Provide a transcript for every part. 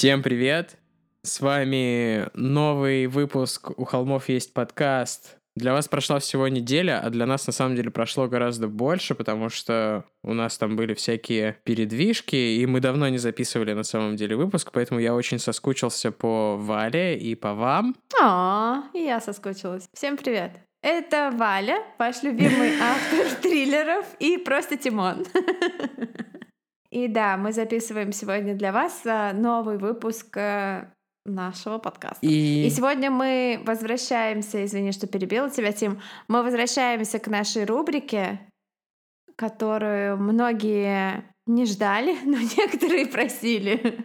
Всем привет! С вами новый выпуск «У холмов есть подкаст». Для вас прошла всего неделя, а для нас на самом деле прошло гораздо больше, потому что у нас там были всякие передвижки, и мы давно не записывали на самом деле выпуск, поэтому я очень соскучился по Вале и по вам. А, и я соскучилась. Всем привет! Это Валя, ваш любимый автор триллеров и просто Тимон. И да, мы записываем сегодня для вас а, новый выпуск э, нашего подкаста. И... И сегодня мы возвращаемся, извини, что перебила тебя, Тим, мы возвращаемся к нашей рубрике, которую многие не ждали, но некоторые просили.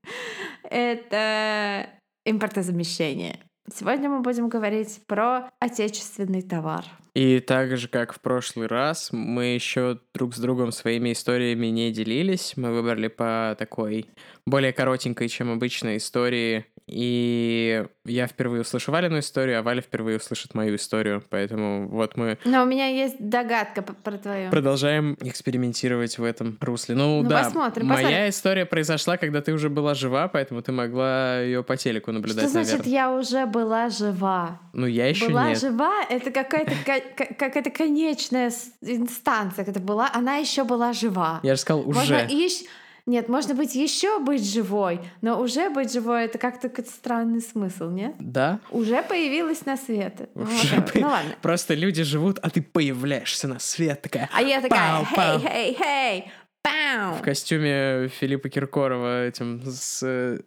Это импортозамещение. Сегодня мы будем говорить про отечественный товар. И так же, как в прошлый раз, мы еще друг с другом своими историями не делились. Мы выбрали по такой более коротенькой, чем обычно, истории и я впервые услышу Валину историю, а Валя впервые услышит мою историю. Поэтому вот мы... Но у меня есть догадка про твою. Продолжаем экспериментировать в этом русле. Ну, ну да, посмотрим, моя посмотрим. история произошла, когда ты уже была жива, поэтому ты могла ее по телеку наблюдать, Что значит, наверное. я уже была жива? Ну, я еще была нет. жива, это какая-то ка- какая-то конечная инстанция. Это была, она еще была жива. Я же сказал, уже. Можно ещё- Нет, можно быть еще быть живой, но уже быть живой это как-то какой-то странный смысл, нет? Да? Уже появилась на свет. Ну, Уже whatever. по- Ну ладно. Просто люди живут, а ты появляешься на свет такая. А я такая, Пау, пау. хей, хей, хей, пау. В костюме Филиппа Киркорова этим с...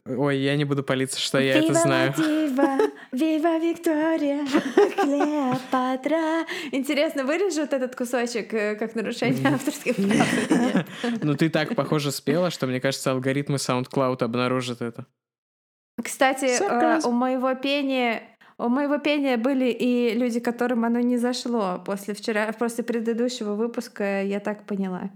Ой, я не буду палиться, что я это Вива знаю. Дива, Вива Виктория, Клеопатра. Интересно, вырежу вот этот кусочек э, как нарушение авторских прав? Ну, ты так, похоже, спела, что, мне кажется, алгоритмы SoundCloud обнаружат это. Кстати, э, у моего пения у моего пения были и люди, которым оно не зашло после вчера, после предыдущего выпуска, я так поняла.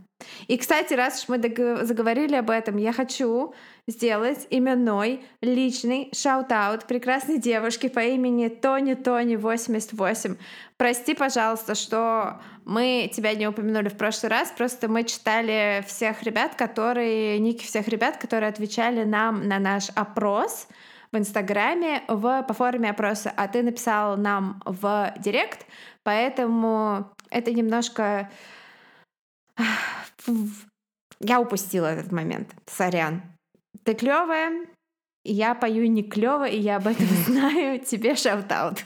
И, кстати, раз уж мы заговорили об этом, я хочу сделать именной личный shout-out прекрасной девушке по имени Тони Тони 88. Прости, пожалуйста, что мы тебя не упомянули в прошлый раз, просто мы читали всех ребят, которые, ники всех ребят, которые отвечали нам на наш опрос в Инстаграме в, по форме опроса, а ты написал нам в Директ, поэтому это немножко... Я упустила этот момент. Сорян. Ты клевая, я пою не клево, и я об этом знаю. Тебе shout-out.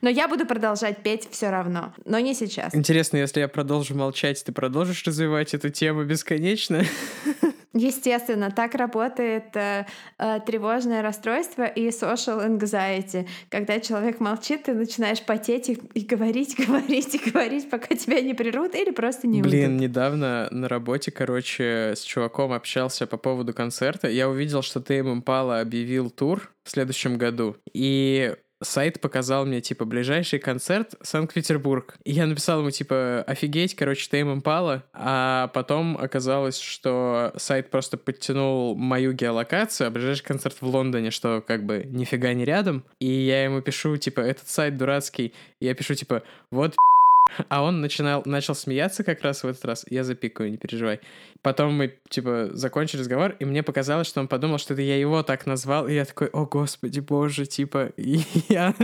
Но я буду продолжать петь все равно, но не сейчас. Интересно, если я продолжу молчать, ты продолжишь развивать эту тему бесконечно? Естественно, так работает э, э, тревожное расстройство и social anxiety. Когда человек молчит, ты начинаешь потеть и, и говорить, говорить и говорить, пока тебя не прирут или просто не Блин, уйдут. недавно на работе, короче, с чуваком общался по поводу концерта. Я увидел, что Тейм Импала объявил тур в следующем году. И сайт показал мне, типа, ближайший концерт Санкт-Петербург. И я написал ему, типа, офигеть, короче, Тейм Импала. А потом оказалось, что сайт просто подтянул мою геолокацию, а ближайший концерт в Лондоне, что как бы нифига не рядом. И я ему пишу, типа, этот сайт дурацкий. И я пишу, типа, вот а он начинал, начал смеяться как раз в этот раз. Я запикаю, не переживай. Потом мы, типа, закончили разговор, и мне показалось, что он подумал, что это я его так назвал. И я такой, о, господи, боже, типа, я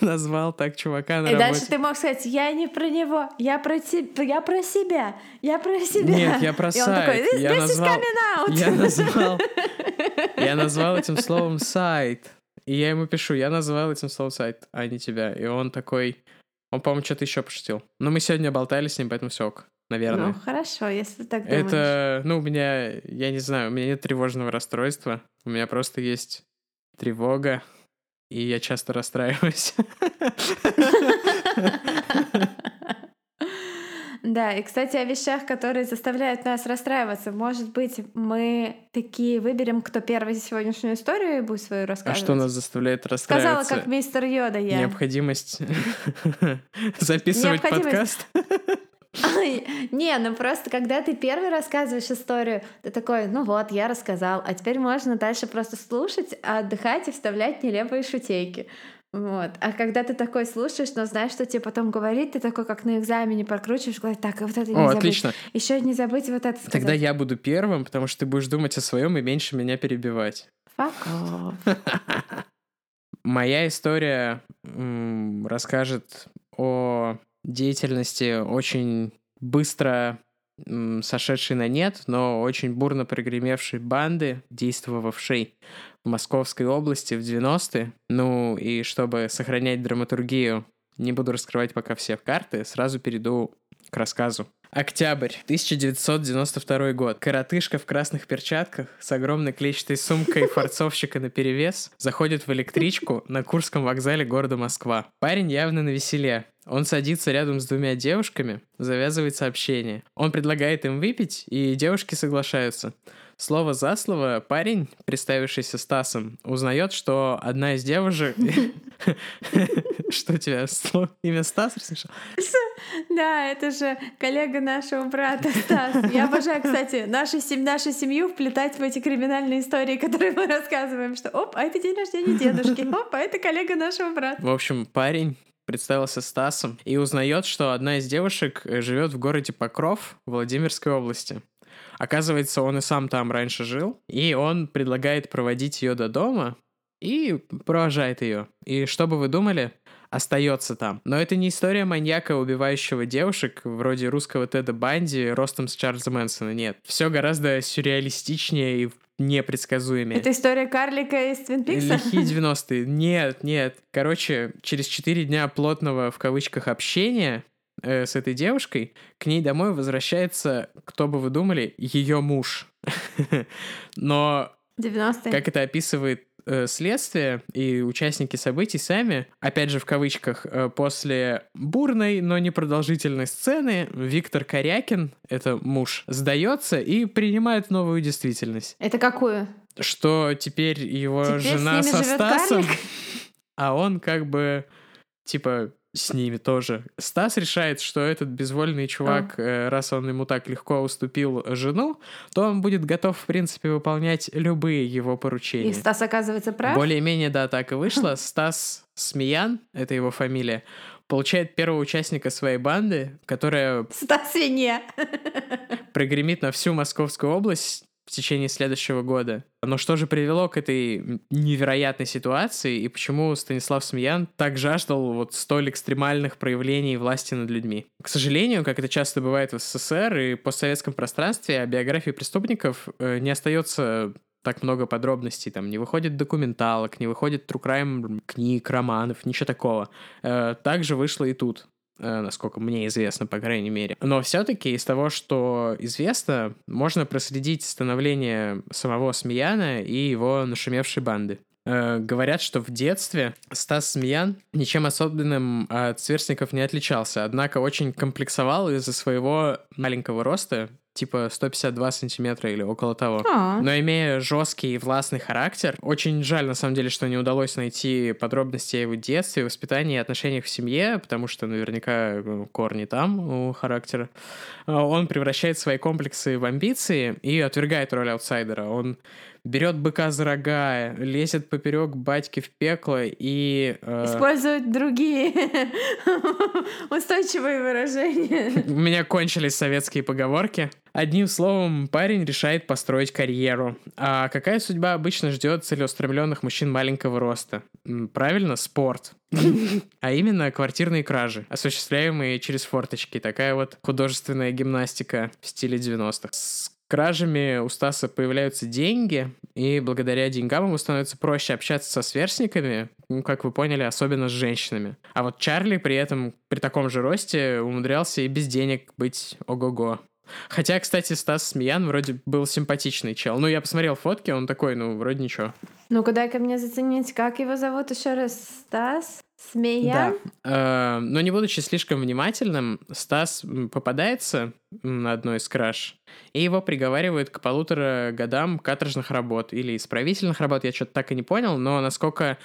назвал так чувака на И работе. дальше ты мог сказать, я не про него, я про, те- я про себя, я про себя. Нет, я про И он такой, сайт. this, Я this назвал- is coming out. Я назвал... Я назвал этим словом сайт. И я ему пишу, я назвал этим словом сайт, а не тебя. И он такой... Он, по-моему, что-то еще пошутил. Но мы сегодня болтали с ним, поэтому все ок. Наверное. Ну, хорошо, если ты так думаешь. Это, ну, у меня, я не знаю, у меня нет тревожного расстройства. У меня просто есть тревога, и я часто расстраиваюсь. Да, и, кстати, о вещах, которые заставляют нас расстраиваться. Может быть, мы такие выберем, кто первый сегодняшнюю историю будет свою А рассказывать. что нас заставляет Сказала, расстраиваться? как мистер Йода я. Необходимость записывать подкаст? Не, ну просто когда ты первый рассказываешь историю, ты такой, ну вот, я рассказал, а теперь можно дальше просто слушать, отдыхать и вставлять нелепые шутейки. Вот. А когда ты такой слушаешь, но знаешь, что тебе потом говорить, ты такой, как на экзамене прокручиваешь, говоришь, так, вот это не О, забыть. отлично. Еще не забыть вот это сказать. Тогда я буду первым, потому что ты будешь думать о своем и меньше меня перебивать. Fuck. Моя история расскажет о деятельности очень быстро м, сошедшей на нет, но очень бурно прогремевшей банды, действовавшей в Московской области в 90-е. Ну и чтобы сохранять драматургию, не буду раскрывать пока все карты, сразу перейду к рассказу. Октябрь, 1992 год. Коротышка в красных перчатках с огромной клетчатой сумкой форцовщика на перевес заходит в электричку на Курском вокзале города Москва. Парень явно на веселе. Он садится рядом с двумя девушками, завязывает сообщение. Он предлагает им выпить, и девушки соглашаются. Слово за слово парень, представившийся Стасом, узнает, что одна из девушек... Что у тебя? Имя Стас рассмешил? Да, это же коллега нашего брата Стас. Я обожаю, кстати, нашу, сем- нашу семью вплетать в эти криминальные истории, которые мы рассказываем, что оп, а это день рождения дедушки, оп, а это коллега нашего брата. В общем, парень представился Стасом и узнает, что одна из девушек э, живет в городе Покров Владимирской области. Оказывается, он и сам там раньше жил, и он предлагает проводить ее до дома и провожает ее. И что бы вы думали? Остается там. Но это не история маньяка, убивающего девушек, вроде русского Теда Банди, ростом с Чарльза Мэнсона. Нет. Все гораздо сюрреалистичнее и непредсказуемее. Это история карлика из Твин Пикса? Лихие 90-е. Нет, нет. Короче, через 4 дня плотного, в кавычках, общения э, с этой девушкой, к ней домой возвращается, кто бы вы думали, ее муж. Но 90-е. как это описывает следствие и участники событий сами, опять же в кавычках, э, после бурной, но непродолжительной сцены Виктор Корякин, это муж, сдается и принимает новую действительность. Это какую? Что теперь его Теперь жена со Стасом, а он как бы типа с ними тоже. Стас решает, что этот безвольный чувак, э, раз он ему так легко уступил жену, то он будет готов, в принципе, выполнять любые его поручения. И Стас оказывается прав? Более-менее, да, так и вышло. Стас Смеян, это его фамилия, получает первого участника своей банды, которая Стас свинья. прогремит на всю Московскую область в течение следующего года. Но что же привело к этой невероятной ситуации и почему Станислав Смеян так жаждал вот столь экстремальных проявлений власти над людьми? К сожалению, как это часто бывает в СССР и постсоветском пространстве, о биографии преступников э, не остается так много подробностей, там не выходит документалок, не выходит true crime книг, романов, ничего такого. Э, Также вышло и тут насколько мне известно, по крайней мере. Но все-таки из того, что известно, можно проследить становление самого Смеяна и его нашумевшей банды. Э, Говорят, что в детстве Стас Смеян ничем особенным от сверстников не отличался, однако очень комплексовал из-за своего маленького роста, типа 152 сантиметра или около того. А. Но имея жесткий и властный характер, очень жаль, на самом деле, что не удалось найти подробности о его детстве, воспитании и отношениях в семье, потому что наверняка ну, корни там у характера. А, Он превращает свои комплексы в амбиции и отвергает роль аутсайдера. Он берет быка за рога, лезет поперек батьки в пекло и... э, Используют другие устойчивые выражения. У меня кончились советские поговорки. Одним словом, парень решает построить карьеру. А какая судьба обычно ждет целеустремленных мужчин маленького роста? Правильно, спорт. А именно квартирные кражи, осуществляемые через форточки. Такая вот художественная гимнастика в стиле 90-х. С кражами у Стаса появляются деньги, и благодаря деньгам ему становится проще общаться со сверстниками, ну, как вы поняли, особенно с женщинами. А вот Чарли при этом, при таком же росте, умудрялся и без денег быть ого-го. Хотя, кстати, Стас Смеян вроде был симпатичный чел. Ну, я посмотрел фотки, он такой, ну, вроде ничего. Ну-ка, дай-ка мне заценить, как его зовут еще раз? Стас? Смеян? Да. Э, Но не будучи слишком внимательным, Стас попадается на одной из краж, и его приговаривают к полутора годам каторжных работ или исправительных работ, я что-то так и не понял, но насколько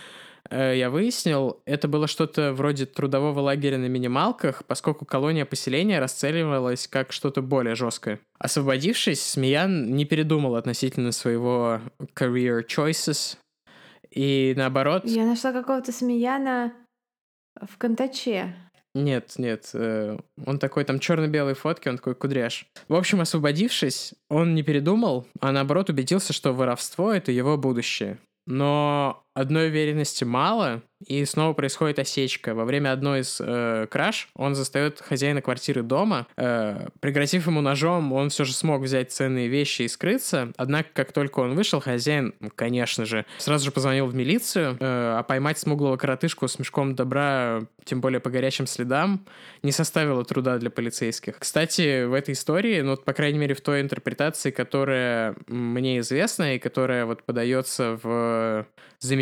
я выяснил, это было что-то вроде трудового лагеря на минималках, поскольку колония поселения расценивалась как что-то более жесткое. Освободившись, Смеян не передумал относительно своего career choices И наоборот... Я нашла какого-то Смеяна в Контаче. Нет, нет, э, он такой там черно-белые фотки, он такой кудряш. В общем, освободившись, он не передумал, а наоборот убедился, что воровство — это его будущее. Но одной уверенности мало, и снова происходит осечка. Во время одной из э, краж он застает хозяина квартиры дома. Э, пригрозив ему ножом, он все же смог взять ценные вещи и скрыться. Однако, как только он вышел, хозяин, конечно же, сразу же позвонил в милицию, э, а поймать смуглого коротышку с мешком добра, тем более по горячим следам, не составило труда для полицейских. Кстати, в этой истории, ну, по крайней мере, в той интерпретации, которая мне известна и которая вот подается в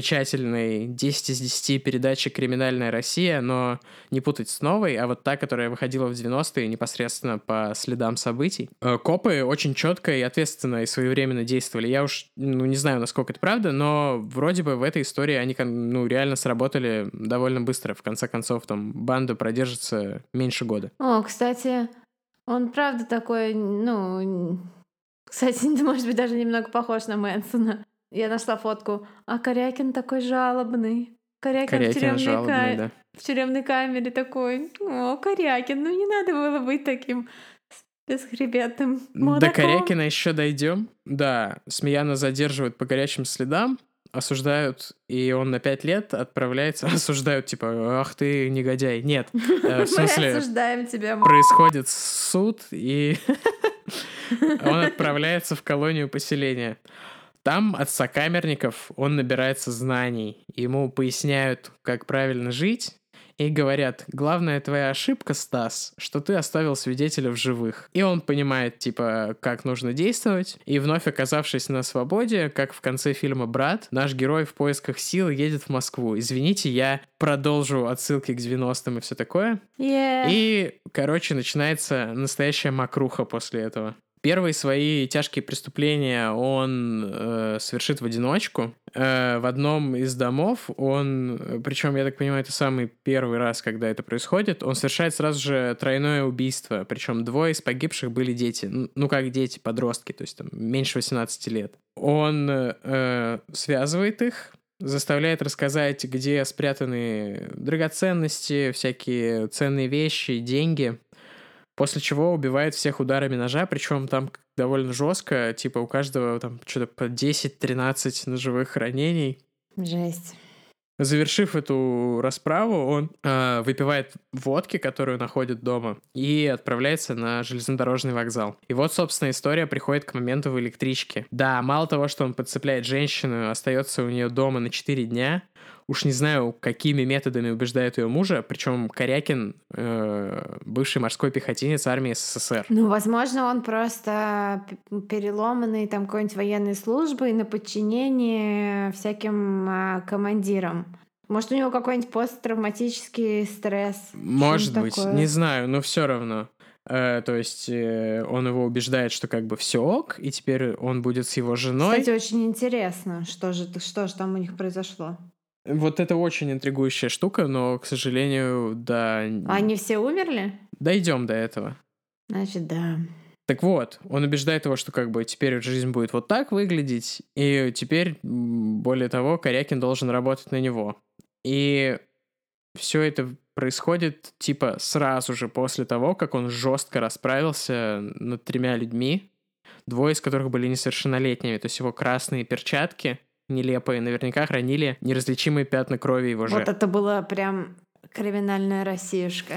замечательной 10 из 10 передачи «Криминальная Россия», но не путать с новой, а вот та, которая выходила в 90-е непосредственно по следам событий. Э, копы очень четко и ответственно и своевременно действовали. Я уж ну, не знаю, насколько это правда, но вроде бы в этой истории они ну, реально сработали довольно быстро. В конце концов, там банда продержится меньше года. О, кстати, он правда такой, ну, кстати, может быть, даже немного похож на Мэнсона. Я нашла фотку, а Корякин такой жалобный. Корякин, Корякин в, тюремной жалобный, ка... да. в тюремной камере такой, о, Корякин, ну не надо было быть таким бесхребетным мудаком. До Корякина еще дойдем. Да, Смеяна задерживают по горячим следам, осуждают, и он на пять лет отправляется, осуждают, типа, ах ты негодяй. Нет, э, в смысле... Мы осуждаем тебя. Происходит суд, и он отправляется в колонию поселения. Там от сокамерников он набирается знаний. Ему поясняют, как правильно жить, и говорят, главная твоя ошибка, Стас, что ты оставил свидетеля в живых. И он понимает, типа, как нужно действовать, и вновь оказавшись на свободе, как в конце фильма «Брат», наш герой в поисках сил едет в Москву. Извините, я продолжу отсылки к 90-м и все такое. Yeah. И, короче, начинается настоящая макруха после этого. Первые свои тяжкие преступления он э, совершит в одиночку. Э, в одном из домов он, причем, я так понимаю, это самый первый раз, когда это происходит, он совершает сразу же тройное убийство. Причем двое из погибших были дети. Ну, как дети, подростки, то есть там меньше 18 лет. Он э, связывает их, заставляет рассказать, где спрятаны драгоценности, всякие ценные вещи, деньги. После чего убивает всех ударами ножа, причем там довольно жестко, типа у каждого там что-то по 10-13 ножевых ранений. Жесть. Завершив эту расправу, он э, выпивает водки, которую находит дома, и отправляется на железнодорожный вокзал. И вот, собственно, история приходит к моменту в электричке. Да, мало того, что он подцепляет женщину, остается у нее дома на 4 дня, уж не знаю, какими методами убеждает ее мужа, причем Корякин э, бывший морской пехотинец армии СССР. Ну, возможно, он просто переломанный там какой-нибудь военной службы и на подчинении всяким э, командирам. Может, у него какой-нибудь посттравматический стресс? Может быть, такое? не знаю, но все равно. Э, то есть э, он его убеждает, что как бы все ок, и теперь он будет с его женой. Кстати, очень интересно, что же, что же там у них произошло. Вот это очень интригующая штука, но, к сожалению, да... Они все умерли? Дойдем до этого. Значит, да. Так вот, он убеждает его, что как бы теперь жизнь будет вот так выглядеть, и теперь, более того, Корякин должен работать на него. И все это происходит типа сразу же после того, как он жестко расправился над тремя людьми, двое из которых были несовершеннолетними, то есть его красные перчатки нелепые наверняка хранили неразличимые пятна крови его жертв. Вот это было прям криминальная Россиюшка.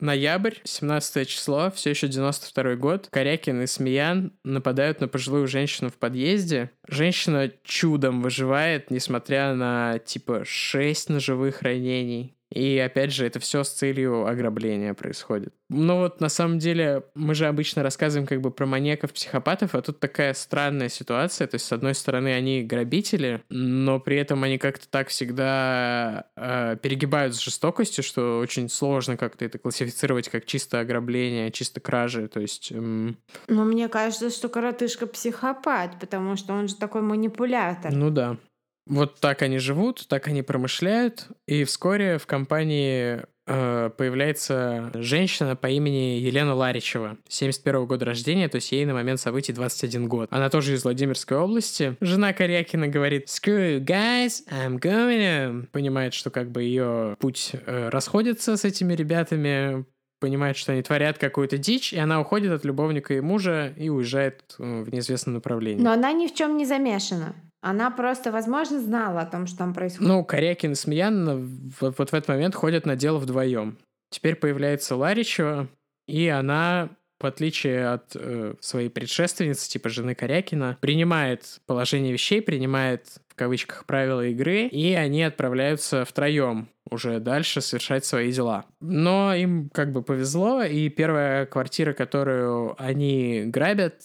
Ноябрь, 17 число, все еще 92 год. Корякин и Смеян нападают на пожилую женщину в подъезде. Женщина чудом выживает, несмотря на, типа, 6 ножевых ранений. И опять же, это все с целью ограбления происходит. Ну вот на самом деле мы же обычно рассказываем как бы про маньяков, психопатов, а тут такая странная ситуация. То есть, с одной стороны, они грабители, но при этом они как-то так всегда э, перегибают с жестокостью, что очень сложно как-то это классифицировать как чисто ограбление, чисто кражи. То есть... Эм... Ну, мне кажется, что коротышка психопат, потому что он же такой манипулятор. Ну да. Вот так они живут, так они промышляют, и вскоре в компании э, появляется женщина по имени Елена Ларичева, 71 года рождения, то есть ей на момент событий 21 год. Она тоже из Владимирской области. Жена Корякина говорит «Screw you guys, I'm going home». Понимает, что как бы ее путь э, расходится с этими ребятами, понимает, что они творят какую-то дичь, и она уходит от любовника и мужа и уезжает э, в неизвестном направлении. Но она ни в чем не замешана. Она просто, возможно, знала о том, что там происходит. Ну, Корякин и Смеян вот, вот в этот момент ходят на дело вдвоем. Теперь появляется Ларичева, и она, в отличие от э, своей предшественницы, типа жены Корякина, принимает положение вещей, принимает в кавычках правила игры, и они отправляются втроем уже дальше совершать свои дела. Но им как бы повезло, и первая квартира, которую они грабят,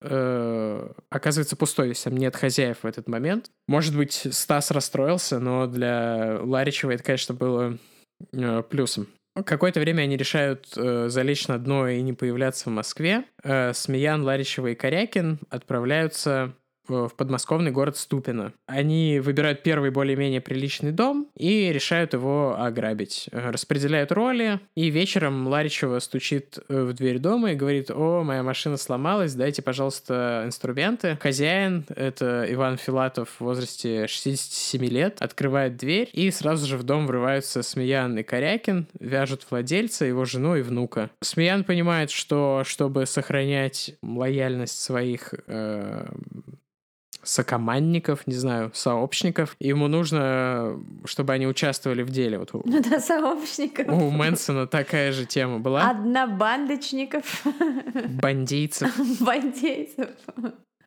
э, оказывается пустой, то есть там нет хозяев в этот момент. Может быть, Стас расстроился, но для Ларичева это, конечно, было э, плюсом. Какое-то время они решают э, залечь на дно и не появляться в Москве. Э, Смеян, Ларичева и Корякин отправляются в подмосковный город Ступино. Они выбирают первый более-менее приличный дом и решают его ограбить. Э, распределяют роли, и вечером Ларичева стучит э, в дверь дома и говорит, о, моя машина сломалась, дайте, пожалуйста, инструменты. Хозяин, это Иван Филатов в возрасте 67 лет, открывает дверь, и сразу же в дом врываются Смеян и Корякин, вяжут владельца, его жену и внука. Смеян понимает, что чтобы сохранять лояльность своих э, сокомандников, не знаю, сообщников. Ему нужно, чтобы они участвовали в деле. Вот у, ну да, сообщников. У Мэнсона такая же тема была. Однобандочников. Бандейцев. Бандейцев.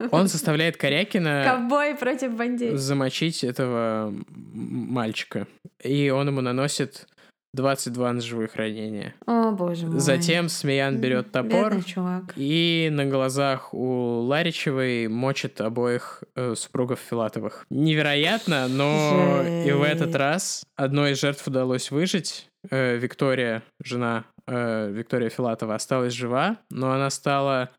Он заставляет Корякина... Ковбой против бандейцев. Замочить этого мальчика. И он ему наносит 22 ножевых ранения. О, боже мой. Затем Смеян берет топор чувак. и на глазах у Ларичевой мочит обоих э, супругов Филатовых. Невероятно, но Жесть. и в этот раз одной из жертв удалось выжить. Э, Виктория, жена э, Виктория Филатова, осталась жива, но она стала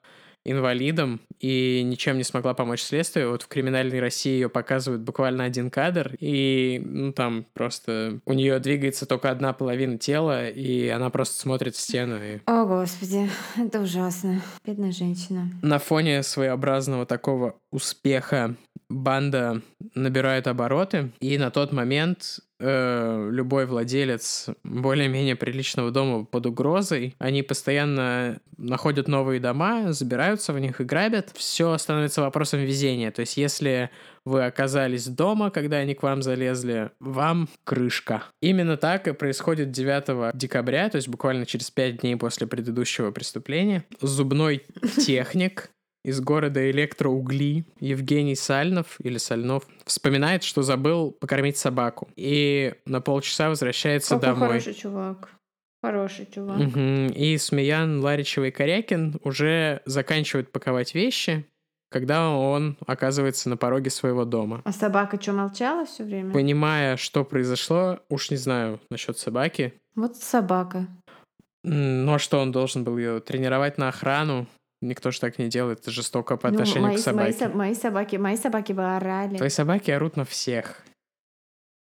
инвалидом и ничем не смогла помочь следствию. Вот в криминальной России ее показывают буквально один кадр, и ну там просто у нее двигается только одна половина тела, и она просто смотрит в стену. И... О, Господи, это ужасно. Бедная женщина. На фоне своеобразного такого успеха банда набирает обороты, и на тот момент э, любой владелец более-менее приличного дома под угрозой. Они постоянно находят новые дома, забираются в них и грабят. Все становится вопросом везения. То есть, если вы оказались дома, когда они к вам залезли, вам крышка. Именно так и происходит 9 декабря, то есть буквально через 5 дней после предыдущего преступления. Зубной техник из города Электроугли Евгений Сальнов или Сальнов вспоминает, что забыл покормить собаку. И на полчаса возвращается Какой домой. хороший чувак. Хороший чувак. Угу. И Смеян, Ларичева и Корякин уже заканчивают паковать вещи, когда он оказывается на пороге своего дома. А собака что, молчала все время? Понимая, что произошло, уж не знаю насчет собаки. Вот собака. Ну а что он должен был ее тренировать на охрану? Никто же так не делает, это жестоко по ну, отношению мои, к собаке. Мои, мои собаки, мои собаки бы орали. Твои собаки орут на всех.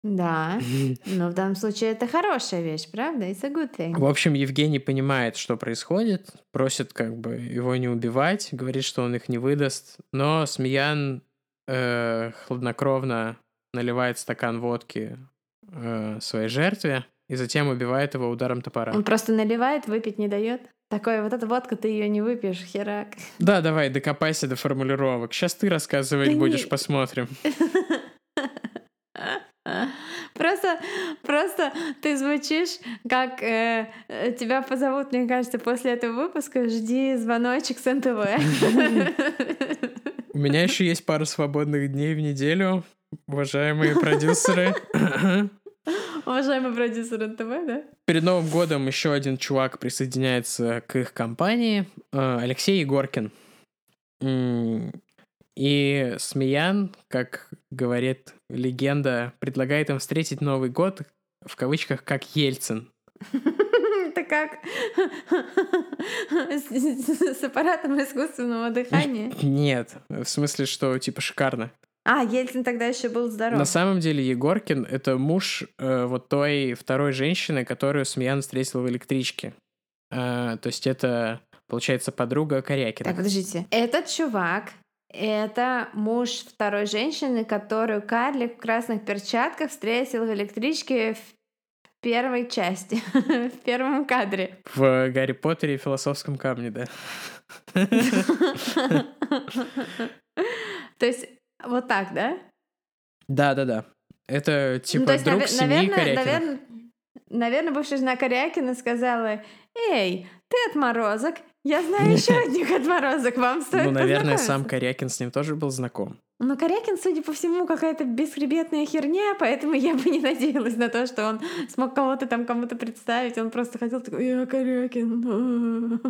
Да, но в данном случае это хорошая вещь, правда? It's a good thing. В общем, Евгений понимает, что происходит, просит как бы его не убивать, говорит, что он их не выдаст, но Смеян э, хладнокровно наливает стакан водки э, своей жертве и затем убивает его ударом топора. Он просто наливает, выпить не дает? Такой, вот эта водка, ты ее не выпьешь, херак. Да, давай, докопайся до формулировок. Сейчас ты рассказывать да будешь, не... посмотрим. Просто, просто ты звучишь, как э, тебя позовут, мне кажется, после этого выпуска. Жди звоночек с НТВ. У меня еще есть пара свободных дней в неделю, уважаемые продюсеры. Уважаемый продюсер НТВ, да? Перед Новым годом еще один чувак присоединяется к их компании, э, Алексей Егоркин. И Смеян, как говорит легенда, предлагает им встретить Новый год в кавычках как Ельцин. Это как с аппаратом искусственного дыхания? Нет, в смысле, что типа шикарно. А, Ельцин тогда еще был здоров. На самом деле Егоркин — это муж э, вот той второй женщины, которую Смеян встретил в электричке. Э, то есть это, получается, подруга Корякина. Так, подождите. Этот чувак это муж второй женщины, которую карлик в красных перчатках встретил в электричке в первой части, в первом кадре. В Гарри Поттере и философском камне, да. То есть вот так, да? Да, да, да. Это типа ну, друг семьи Корякина. Наверное, наверное, бывшая жена Корякина сказала, «Эй, ты отморозок, я знаю еще одних отморозок, вам стоит Ну, наверное, сам Корякин с ним тоже был знаком. Ну, Корякин, судя по всему, какая-то бесхребетная херня, поэтому я бы не надеялась на то, что он смог кого-то там кому-то представить. Он просто ходил такой, я Корякин.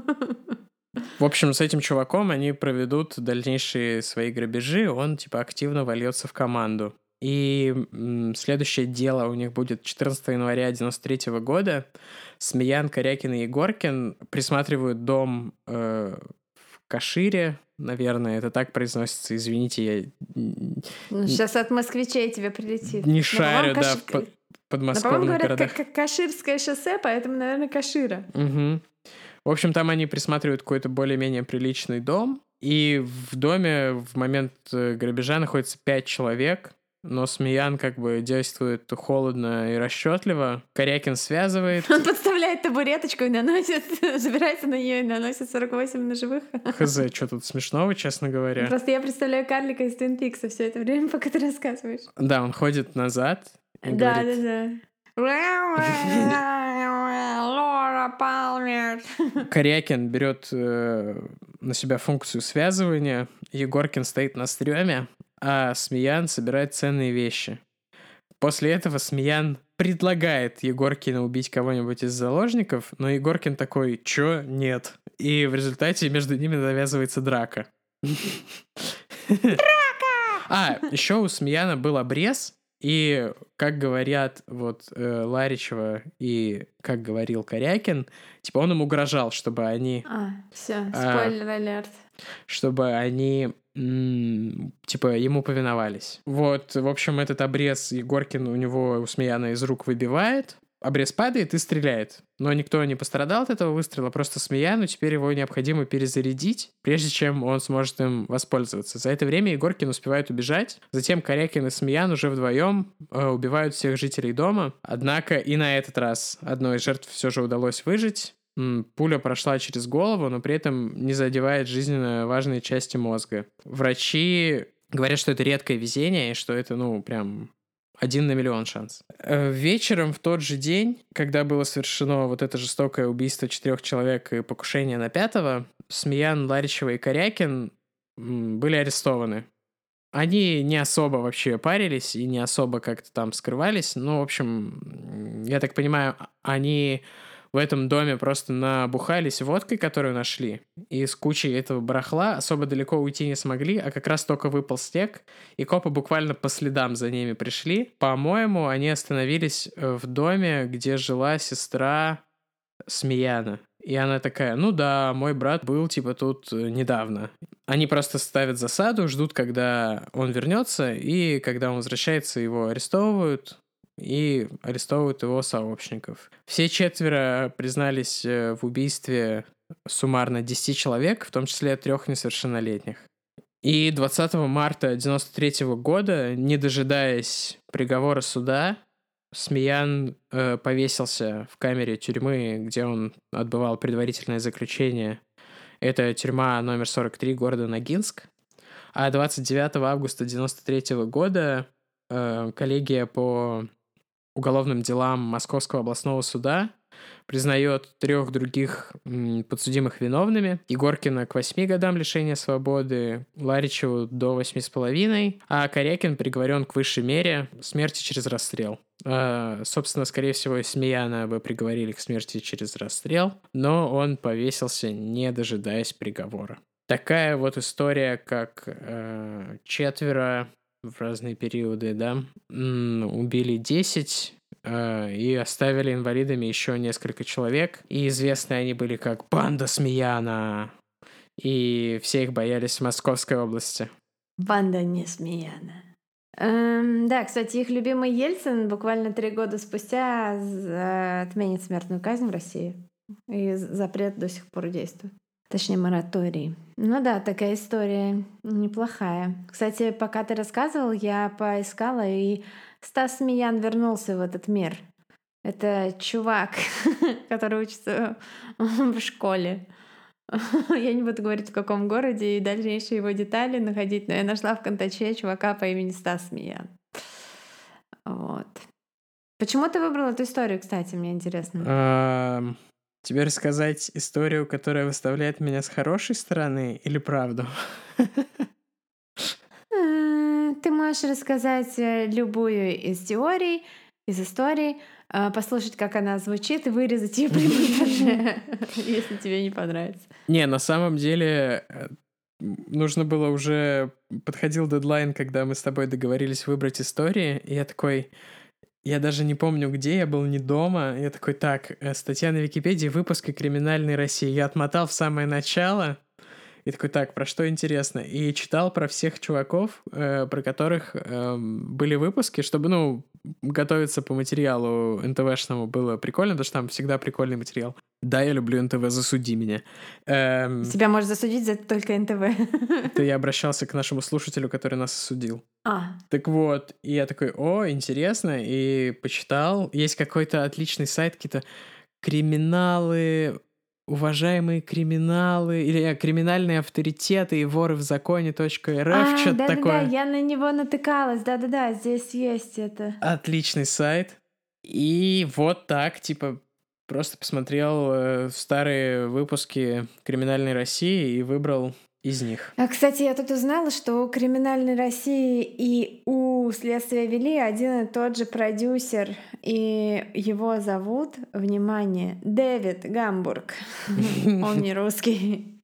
В общем, с этим чуваком они проведут дальнейшие свои грабежи, он типа активно вольется в команду. И следующее дело у них будет 14 января 93 года. Смеян, Корякин и Егоркин присматривают дом э, в Кашире, наверное, это так произносится, извините, я... Ну, сейчас от москвичей тебе прилетит. Не шарю, да, Каш... в под, подмосковных говорят, городах. Как, как Каширское шоссе, поэтому, наверное, Кашира. Угу. В общем, там они присматривают какой-то более-менее приличный дом, и в доме в момент э, грабежа находится пять человек, но Смеян как бы действует холодно и расчетливо. Корякин связывает. Он подставляет табуреточку и наносит, забирается на нее и наносит 48 ножевых. Хз, что тут смешного, честно говоря. Просто я представляю карлика из Твин Пикса все это время, пока ты рассказываешь. Да, он ходит назад. Да, да, да. Лора Палмер. Корякин берет э, на себя функцию связывания. Егоркин стоит на стреме, а Смеян собирает ценные вещи. После этого Смеян предлагает Егоркину убить кого-нибудь из заложников, но Егоркин такой, чё, нет. И в результате между ними завязывается драка. Драка! А, еще у Смеяна был обрез, и, как говорят вот э, Ларичева и как говорил Корякин, типа он им угрожал, чтобы они... А, все, спойлер алерт. Чтобы они типа ему повиновались. Вот, в общем, этот обрез Егоркин у него у Смеяна из рук выбивает, обрез падает и стреляет. Но никто не пострадал от этого выстрела, просто Смеяну теперь его необходимо перезарядить, прежде чем он сможет им воспользоваться. За это время Егоркин успевает убежать, затем Корякин и Смеян уже вдвоем э, убивают всех жителей дома. Однако и на этот раз одной из жертв все же удалось выжить. Пуля прошла через голову, но при этом не задевает жизненно важные части мозга. Врачи говорят, что это редкое везение, и что это, ну, прям один на миллион шанс. Э, вечером в тот же день, когда было совершено вот это жестокое убийство четырех человек и покушение на пятого, Смеян, Ларичева и Корякин были арестованы. Они не особо вообще парились и не особо как-то там скрывались. Ну, в общем, я так понимаю, они в этом доме просто набухались водкой, которую нашли, и с кучей этого барахла особо далеко уйти не смогли, а как раз только выпал снег, и копы буквально по следам за ними пришли. По-моему, они остановились э, в доме, где жила сестра Смеяна. И она такая, ну да, мой брат был типа тут э, недавно. Они просто ставят засаду, ждут, когда он вернется, и когда он возвращается, его арестовывают, и арестовывают его сообщников. Все четверо признались э, в убийстве суммарно 10 человек, в том числе трех несовершеннолетних. И 20 марта 1993 года, не дожидаясь приговора суда, Смеян э, повесился в камере тюрьмы, где он отбывал предварительное заключение. Это тюрьма номер 43 города Ногинск. А 29 августа 1993 года э, коллегия по уголовным делам Московского областного суда признает трех других подсудимых виновными. Егоркина к восьми годам лишения свободы, Ларичеву до восьми с половиной, а Корякин приговорен к высшей мере смерти через расстрел. А, собственно, скорее всего, Смеяна бы приговорили к смерти через расстрел, но он повесился, не дожидаясь приговора. Такая вот история, как э, четверо в разные периоды, да, убили 10 э, и оставили инвалидами еще несколько человек. И известны они были как «Банда Смеяна», и все их боялись в Московской области. Банда не Смеяна. Эм, да, кстати, их любимый Ельцин буквально три года спустя за- отменит смертную казнь в России. И запрет до сих пор действует. Точнее, мораторий. Ну да, такая история неплохая. Кстати, пока ты рассказывал, я поискала, и Стас Смеян вернулся в этот мир. Это чувак, который учится в школе. Я не буду говорить, в каком городе и дальнейшие его детали находить, но я нашла в Контаче чувака по имени Стас Смеян. Вот. Почему ты выбрал эту историю, кстати, мне интересно? Тебе рассказать историю, которая выставляет меня с хорошей стороны или правду? Э, Ты можешь рассказать э, любую из теорий, из историй, э, послушать, как она звучит, и вырезать ее при монтаже, если тебе не понравится. Не, на самом деле нужно было уже... Подходил дедлайн, когда мы с тобой договорились выбрать истории, и я такой... Я даже не помню, где я был, не дома. Я такой, так, э, статья на Википедии, выпуски «Криминальной России». Я отмотал в самое начало, и такой, так, про что интересно? И читал про всех чуваков, э, про которых эм, были выпуски, чтобы, ну, готовиться по материалу НТВшному было прикольно, потому что там всегда прикольный материал. Да, я люблю НТВ, засуди меня. Эм, Тебя может засудить за только НТВ. это я обращался к нашему слушателю, который нас осудил. А, Так вот, и я такой, о, интересно, и почитал. Есть какой-то отличный сайт, какие-то криминалы, уважаемые криминалы, или э, криминальные авторитеты и воры в законе .рф, а, что-то да-да-да, такое. я на него натыкалась, да-да-да, здесь есть это. Отличный сайт. И вот так, типа, просто посмотрел э, старые выпуски «Криминальной России» и выбрал из них. А, кстати, я тут узнала, что у «Криминальной России» и у «Следствия вели» один и тот же продюсер, и его зовут, внимание, Дэвид Гамбург. Он не русский.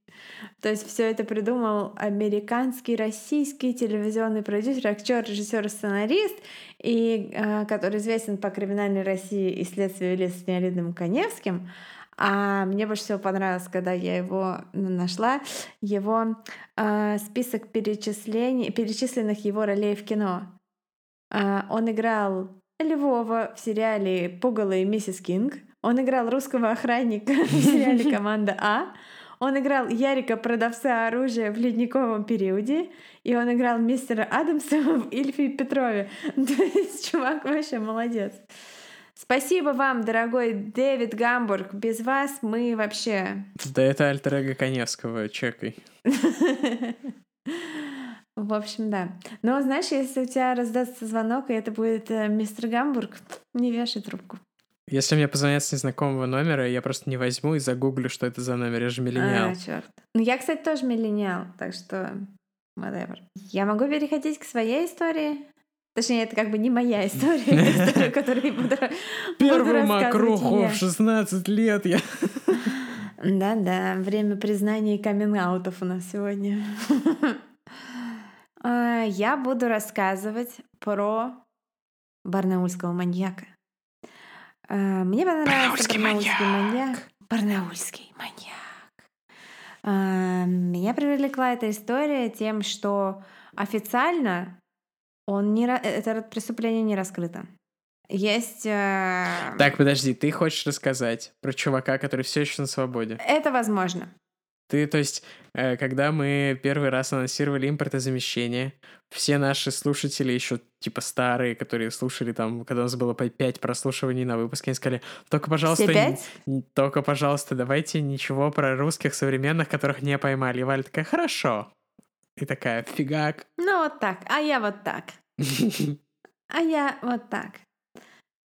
То есть все это придумал американский, российский телевизионный продюсер, актер, режиссер, сценарист, и, э, который известен по «Криминальной России» и «Следствие вели» с Леонидом Коневским. А мне больше всего понравилось, когда я его ну, нашла, его э, список перечислений, перечисленных его ролей в кино. А, он играл Львова в сериале «Пугало и миссис Кинг». Он играл русского охранника в сериале «Команда А». Он играл Ярика, продавца оружия в ледниковом периоде. И он играл мистера Адамса в Ильфе и Петрове. То есть чувак вообще молодец. Спасибо вам, дорогой Дэвид Гамбург. Без вас мы вообще... Да это альтер эго Коневского, чекай. В общем, да. Но знаешь, если у тебя раздастся звонок, и это будет э, мистер Гамбург, не вешай трубку. Если мне позвонят с незнакомого номера, я просто не возьму и загуглю, что это за номер. Я же миллениал. А, черт. Ну, я, кстати, тоже миллениал, так что whatever. Я могу переходить к своей истории. Точнее, это как бы не моя история, это история, которую я буду, округу я. в 16 лет я... Да-да, время признаний и камин-аутов у нас сегодня. А, Я буду рассказывать про барнаульского маньяка. А, Мне понравился Барнаульский барнаульский маньяк. Барнаульский маньяк. А, Меня привлекла эта история тем, что официально он не, ра- это преступление не раскрыто. Есть... э, Так, подожди, ты хочешь рассказать про чувака, который все еще на свободе? Это возможно. Ты, то есть, э, когда мы первый раз анонсировали импортозамещение, все наши слушатели еще типа старые, которые слушали там, когда у нас было по 5 прослушиваний на выпуске, они сказали, только, пожалуйста, Все н- пять? н- только, пожалуйста, давайте ничего про русских современных, которых не поймали. И Валя такая, хорошо. И такая, фигак. Ну вот так, а я вот так. А я вот так.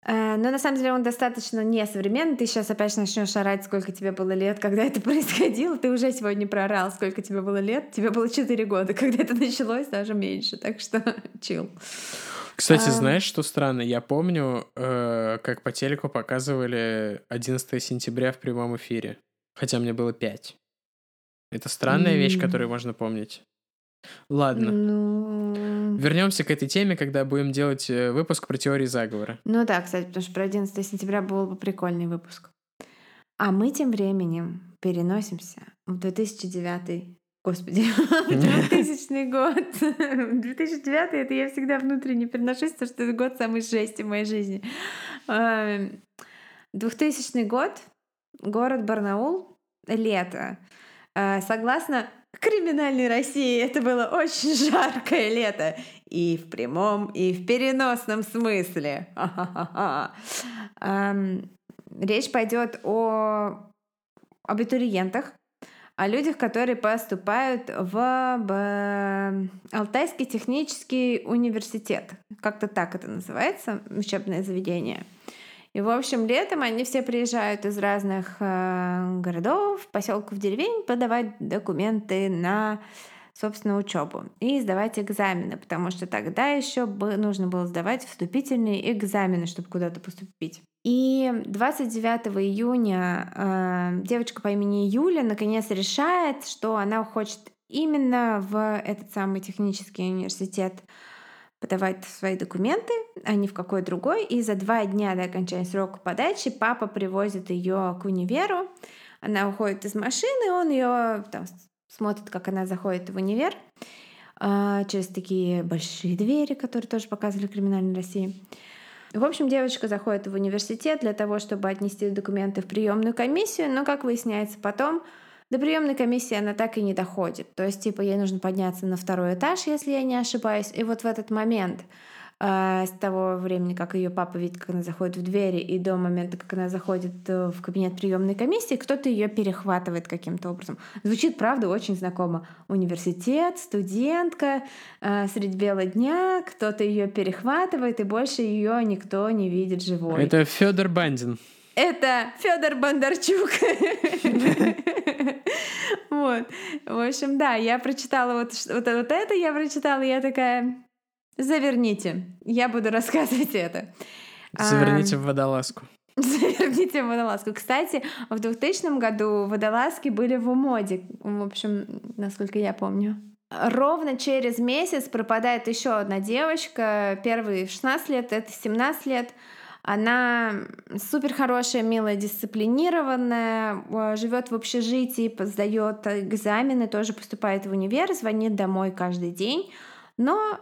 Э, Но на самом деле он достаточно несовременный. Ты сейчас опять начнешь орать, сколько тебе было лет, когда это происходило. Ты уже сегодня проорал, сколько тебе было лет. Тебе было 4 года, когда это началось, даже меньше. Так что чил. Кстати, А. знаешь, что странно? Я помню, э, как по телеку показывали 11 сентября в прямом эфире. Хотя мне было 5. Это странная вещь, М. которую можно помнить. Ладно. Ну... Вернемся к этой теме, когда будем делать э, выпуск про теории заговора. Ну да, кстати, потому что про 11 сентября был бы прикольный выпуск. А мы тем временем переносимся в 2009 Господи, 2000 год. 2009 это я всегда внутренне переношусь, потому что это год самый жести в моей жизни. 2000 год, город Барнаул, лето. А, согласно криминальной России, это было очень жаркое лето. И в прямом, и в переносном смысле. Речь пойдет о абитуриентах, о людях, которые поступают в Алтайский технический университет. Как-то так это называется, учебное заведение. И, в общем, летом они все приезжают из разных э, городов, поселков, деревень подавать документы на собственно, учебу и сдавать экзамены, потому что тогда еще нужно было сдавать вступительные экзамены, чтобы куда-то поступить. И 29 июня э, девочка по имени Юля наконец решает, что она хочет именно в этот самый технический университет подавать свои документы, а не в какой другой. И за два дня до окончания срока подачи папа привозит ее к универу. Она уходит из машины, он ее там, смотрит, как она заходит в универ а, через такие большие двери, которые тоже показывали криминальной России. В общем, девочка заходит в университет для того, чтобы отнести документы в приемную комиссию, но, как выясняется потом, до приемной комиссии она так и не доходит. То есть, типа, ей нужно подняться на второй этаж, если я не ошибаюсь. И вот в этот момент э, с того времени, как ее папа видит, как она заходит в двери, и до момента, как она заходит э, в кабинет приемной комиссии, кто-то ее перехватывает каким-то образом. Звучит, правда, очень знакомо. Университет, студентка, э, средь бела дня, кто-то ее перехватывает, и больше ее никто не видит живой. Это Федор Бандин. Это Федор Бондарчук. Вот. В общем, да, я прочитала вот, вот, вот это, я прочитала, я такая, заверните, я буду рассказывать это. Заверните в водолазку. Заверните в водолазку. Кстати, в 2000 году водолазки были в моде, в общем, насколько я помню. Ровно через месяц пропадает еще одна девочка, первый в 16 лет, это 17 лет. Она супер хорошая, милая, дисциплинированная, э, живет в общежитии, сдает экзамены, тоже поступает в универ, звонит домой каждый день. Но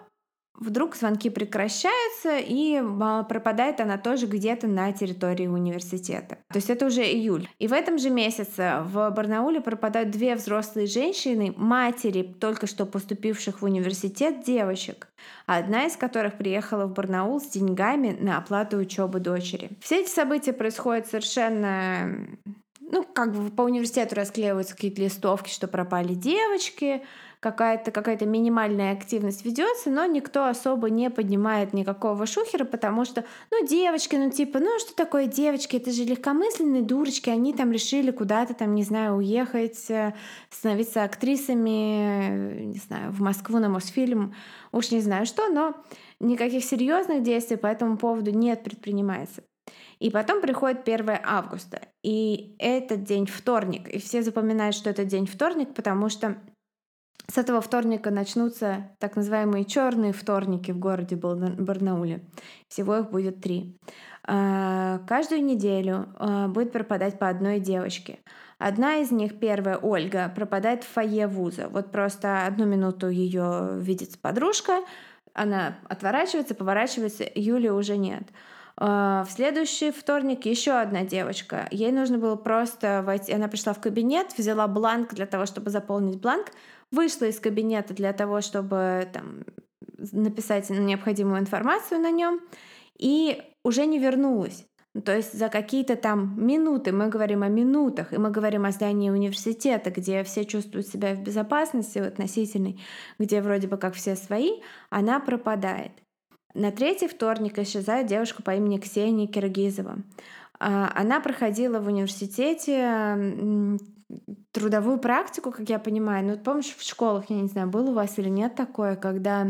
Вдруг звонки прекращаются, и а, пропадает она тоже где-то на территории университета. То есть это уже июль. И в этом же месяце в Барнауле пропадают две взрослые женщины, матери только что поступивших в университет девочек, одна из которых приехала в Барнаул с деньгами на оплату учебы дочери. Все эти события происходят совершенно ну, как бы по университету расклеиваются какие-то листовки, что пропали девочки, какая-то какая минимальная активность ведется, но никто особо не поднимает никакого шухера, потому что, ну, девочки, ну, типа, ну, что такое девочки? Это же легкомысленные дурочки, они там решили куда-то там, не знаю, уехать, э, становиться актрисами, не знаю, в Москву на Мосфильм, уж не знаю что, но никаких серьезных действий по этому поводу нет предпринимается. И потом приходит 1 августа, и этот день вторник, и все запоминают, что это день вторник, потому что с этого вторника начнутся так называемые черные вторники в городе Барнауле. Всего их будет три. А, каждую неделю а, будет пропадать по одной девочке. Одна из них, первая, Ольга, пропадает в фойе вуза. Вот просто одну минуту ее видит подружка, она отворачивается, поворачивается, Юли уже нет. А, в следующий вторник еще одна девочка. Ей нужно было просто войти. Она пришла в кабинет, взяла бланк для того, чтобы заполнить бланк, вышла из кабинета для того, чтобы там, написать необходимую информацию на нем, и уже не вернулась. Ну, то есть за какие-то там минуты, мы говорим о минутах, и мы говорим о здании университета, где все чувствуют себя в безопасности в относительной, где вроде бы как все свои, она пропадает. На третий вторник исчезает девушка по имени Ксения Киргизова. А, она проходила в университете трудовую практику, как я понимаю. Ну, помнишь, в школах, я не знаю, было у вас или нет такое, когда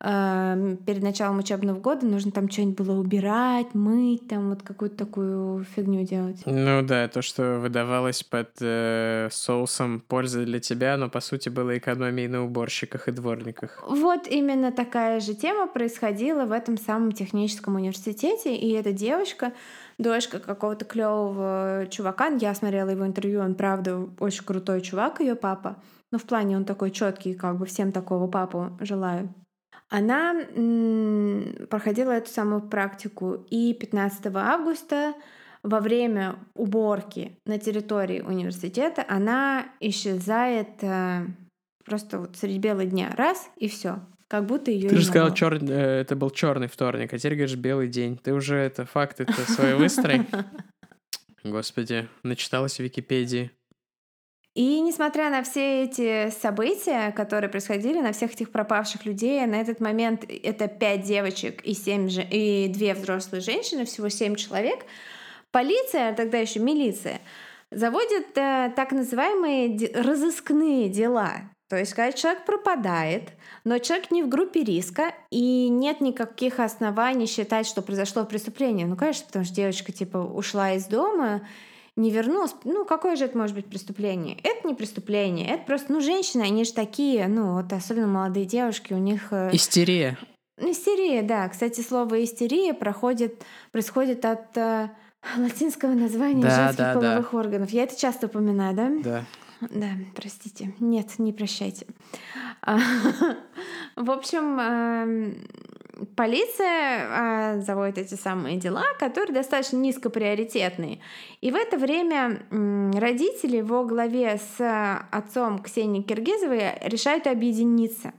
э, перед началом учебного года нужно там что-нибудь было убирать, мыть, там вот какую-то такую фигню делать. Ну да, то, что выдавалось под э, соусом пользы для тебя, но по сути было экономией на уборщиках и дворниках. Вот именно такая же тема происходила в этом самом техническом университете, и эта девочка дочка какого-то клевого чувака. Я смотрела его интервью, он правда очень крутой чувак, ее папа. ну, в плане он такой четкий, как бы всем такого папу желаю. Она проходила эту самую практику и 15 августа во время уборки на территории университета она исчезает э, просто вот среди бела дня. Раз, и все. Как будто ее Ты же сказал, чер... Э, это был черный вторник, а теперь говоришь белый день. Ты уже это факты-то свои выстрой. Господи, начиталась в Википедии. И несмотря на все эти события, которые происходили, на всех этих пропавших людей, на этот момент это пять девочек и, семь же... и две взрослые женщины, всего семь человек, полиция, тогда еще милиция, заводит э, так называемые разыскные дела. То есть, когда человек пропадает, но человек не в группе риска, и нет никаких оснований считать, что произошло преступление. Ну, конечно, потому что девочка, типа, ушла из дома, не вернулась. Ну, какое же это может быть преступление? Это не преступление, это просто, ну, женщины, они же такие, ну, вот особенно молодые девушки, у них... Э, истерия. Истерия, да. Кстати, слово истерия проходит, происходит от э, латинского названия да, женских да, половых да. органов. Я это часто упоминаю, да? Да. Да, простите. Нет, не прощайте. В общем, эм, полиция а, заводит эти самые дела, которые достаточно низкоприоритетные. И в это время родители во главе с отцом Ксении Киргизовой решают объединиться.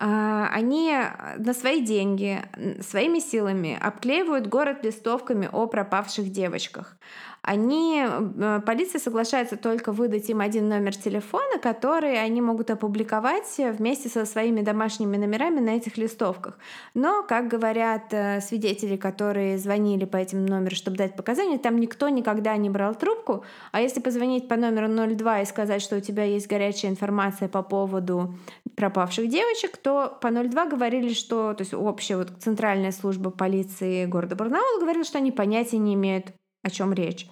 А, они на свои деньги, своими силами обклеивают город листовками о пропавших девочках они, э, полиция соглашается только выдать им один номер телефона, который они могут опубликовать вместе со своими домашними номерами на этих листовках. Но, как говорят э, свидетели, которые звонили по этим номерам, чтобы дать показания, там никто никогда не брал трубку, а если позвонить по номеру 02 и сказать, что у тебя есть горячая информация по поводу пропавших девочек, то по 02 говорили, что, то есть общая вот центральная служба полиции города Барнаула говорила, что они понятия не имеют, о чем речь.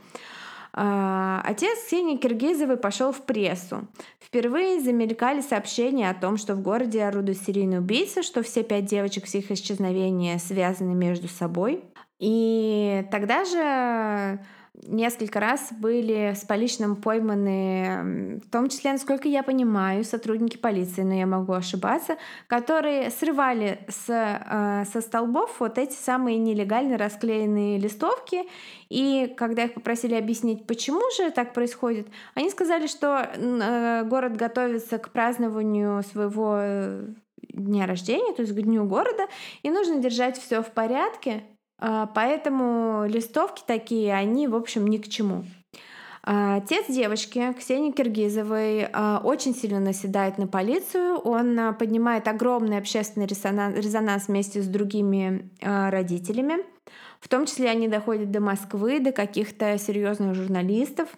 А, отец Ксении Киргизовой пошел в прессу. Впервые замелькали сообщения о том, что в городе орудует серийный убийца, что все пять девочек с их исчезновения связаны между собой. И тогда же несколько раз были с поличным пойманы, в том числе, насколько я понимаю, сотрудники полиции, но я могу ошибаться, которые срывали с, э, со столбов вот эти самые нелегально расклеенные листовки. И когда их попросили объяснить, почему же так происходит, они сказали, что э, город готовится к празднованию своего э, дня рождения, то есть к дню города, и нужно держать все в порядке, поэтому листовки такие, они, в общем, ни к чему. А, отец девочки, Ксении Киргизовой, а, очень сильно наседает на полицию. Он поднимает огромный общественный резонанс вместе с другими родителями. В том числе они доходят до Москвы, до каких-то серьезных журналистов.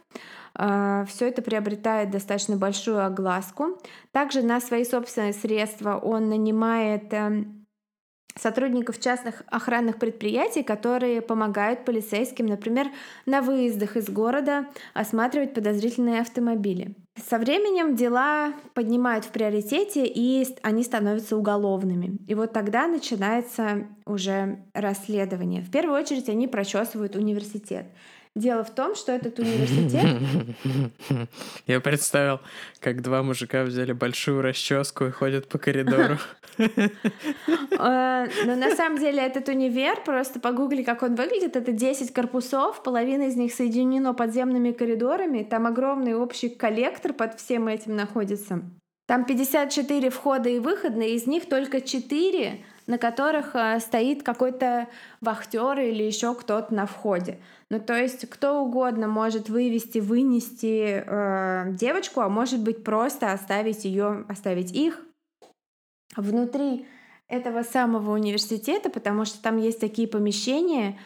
Все это приобретает достаточно большую огласку. Также на свои собственные средства он нанимает эм, сотрудников частных охранных предприятий, которые помогают полицейским, например, на выездах из города осматривать подозрительные автомобили. Со временем дела поднимают в приоритете, и они становятся уголовными. И вот тогда начинается уже расследование. В первую очередь они прочесывают университет. Дело в том, что этот университет... Я представил, как два мужика взяли большую расческу и ходят по коридору. Э, но на самом деле этот универ, просто погугли, как он выглядит, это 10 корпусов, половина из них соединено подземными коридорами, там огромный общий коллектор под всем этим находится. Там 54 входа и выхода, из них только 4 на которых э, стоит какой-то вахтер или еще кто-то на входе. Ну, то есть кто угодно может вывести, вынести э, девочку, а может быть просто оставить ее, оставить их внутри этого самого университета, потому что там есть такие помещения,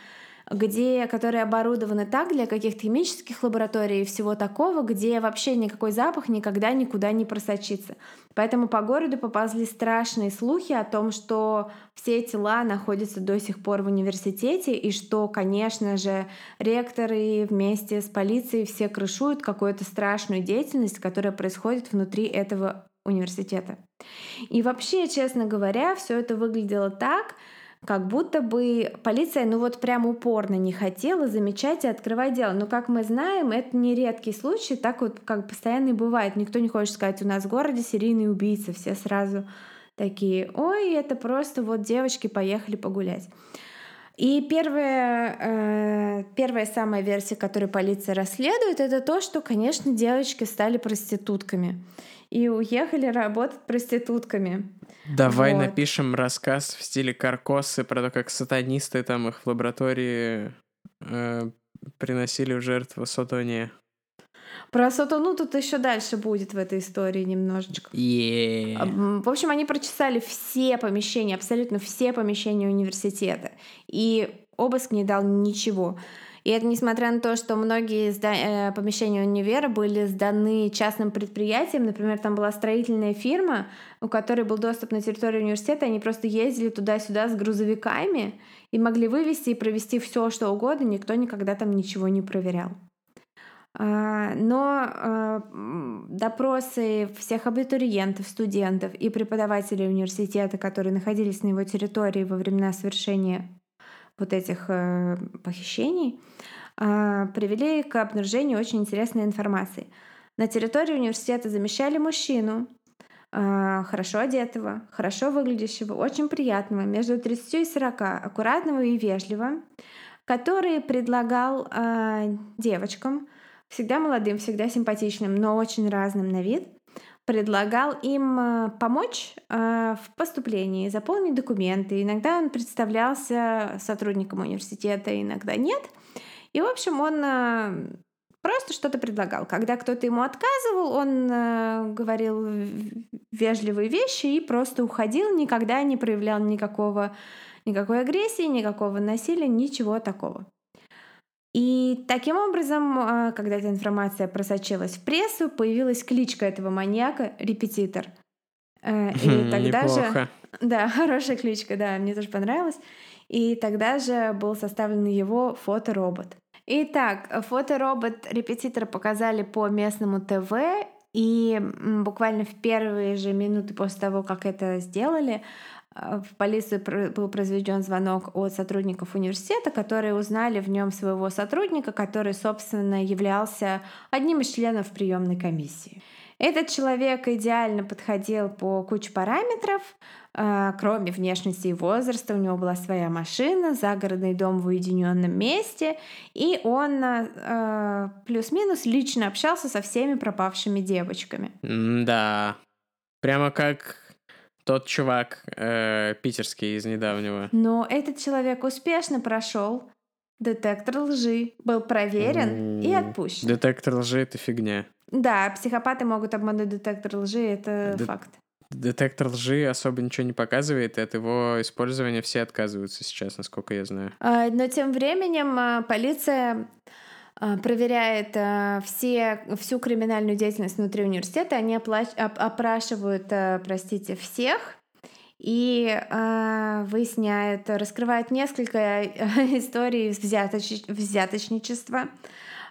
где, которые оборудованы так для каких-то химических лабораторий и всего такого, где вообще никакой запах никогда никуда не просочится. Поэтому по городу поползли страшные слухи о том, что все тела находятся до сих пор в университете и что, конечно же, ректоры вместе с полицией все крышуют какую-то страшную деятельность, которая происходит внутри этого университета. И вообще, честно говоря, все это выглядело так, как будто бы полиция, ну вот прям упорно не хотела замечать и открывать дело. Но, как мы знаем, это не редкий случай, так вот как постоянно и бывает. Никто не хочет сказать, у нас в городе серийный убийца, все сразу такие, ой, это просто вот девочки поехали погулять. И первая, э, первая самая версия, которую полиция расследует, это то, что, конечно, девочки стали проститутками и уехали работать проститутками. Давай вот. напишем рассказ в стиле Каркосы про то, как сатанисты там их в лаборатории э, приносили в жертву сатоне. Про сатану тут еще дальше будет в этой истории немножечко. Yeah. В общем, они прочесали все помещения, абсолютно все помещения университета. И обыск не дал ничего. И это несмотря на то, что многие зда- э, помещения универа были сданы частным предприятиям. Например, там была строительная фирма, у которой был доступ на территорию университета. Они просто ездили туда-сюда с грузовиками и могли вывести и провести все, что угодно. Никто никогда там ничего не проверял. А, но а, допросы всех абитуриентов, студентов и преподавателей университета, которые находились на его территории во времена совершения вот этих э, похищений, а, привели к обнаружению очень интересной информации. На территории университета замещали мужчину, хорошо одетого, хорошо выглядящего, очень приятного, между 30 и 40, аккуратного и вежливого, который предлагал девочкам всегда молодым, всегда симпатичным, но очень разным на вид, предлагал им э, помочь э, в поступлении, заполнить документы. Иногда он представлялся сотрудником университета, иногда нет. И, в общем, он э, просто что-то предлагал. Когда кто-то ему отказывал, он говорил вежливые вещи и просто уходил, никогда не проявлял никакого, никакой агрессии, никакого насилия, ничего такого. И таким образом, а, когда эта информация просочилась в прессу, появилась кличка этого маньяка «Репетитор». Э, и тогда же... Да, хорошая кличка, да, мне тоже понравилась. И тогда же был составлен его фоторобот. Итак, фоторобот репетитора показали по местному ТВ, и буквально в первые же минуты после того, как это сделали, в полицию был произведен звонок от сотрудников университета, которые узнали в нем своего сотрудника, который, собственно, являлся одним из членов приемной комиссии. Этот человек идеально подходил по куче параметров, а, кроме внешности и возраста. У него была своя машина, загородный дом в уединенном месте, и он а, плюс-минус лично общался со всеми пропавшими девочками. Да, прямо как тот чувак э, питерский из недавнего. Но этот человек успешно прошел детектор лжи, был проверен mm. и отпущен. Детектор лжи это фигня. Да, психопаты могут обмануть детектор лжи, это Де- факт. Детектор лжи особо ничего не показывает, и от его использования все отказываются сейчас, насколько я знаю. А, но тем временем а, полиция проверяет а, все, всю криминальную деятельность внутри университета, они оплач, опрашивают, а, простите, всех и э, выясняют, раскрывают несколько историй взяточ, взяточничества.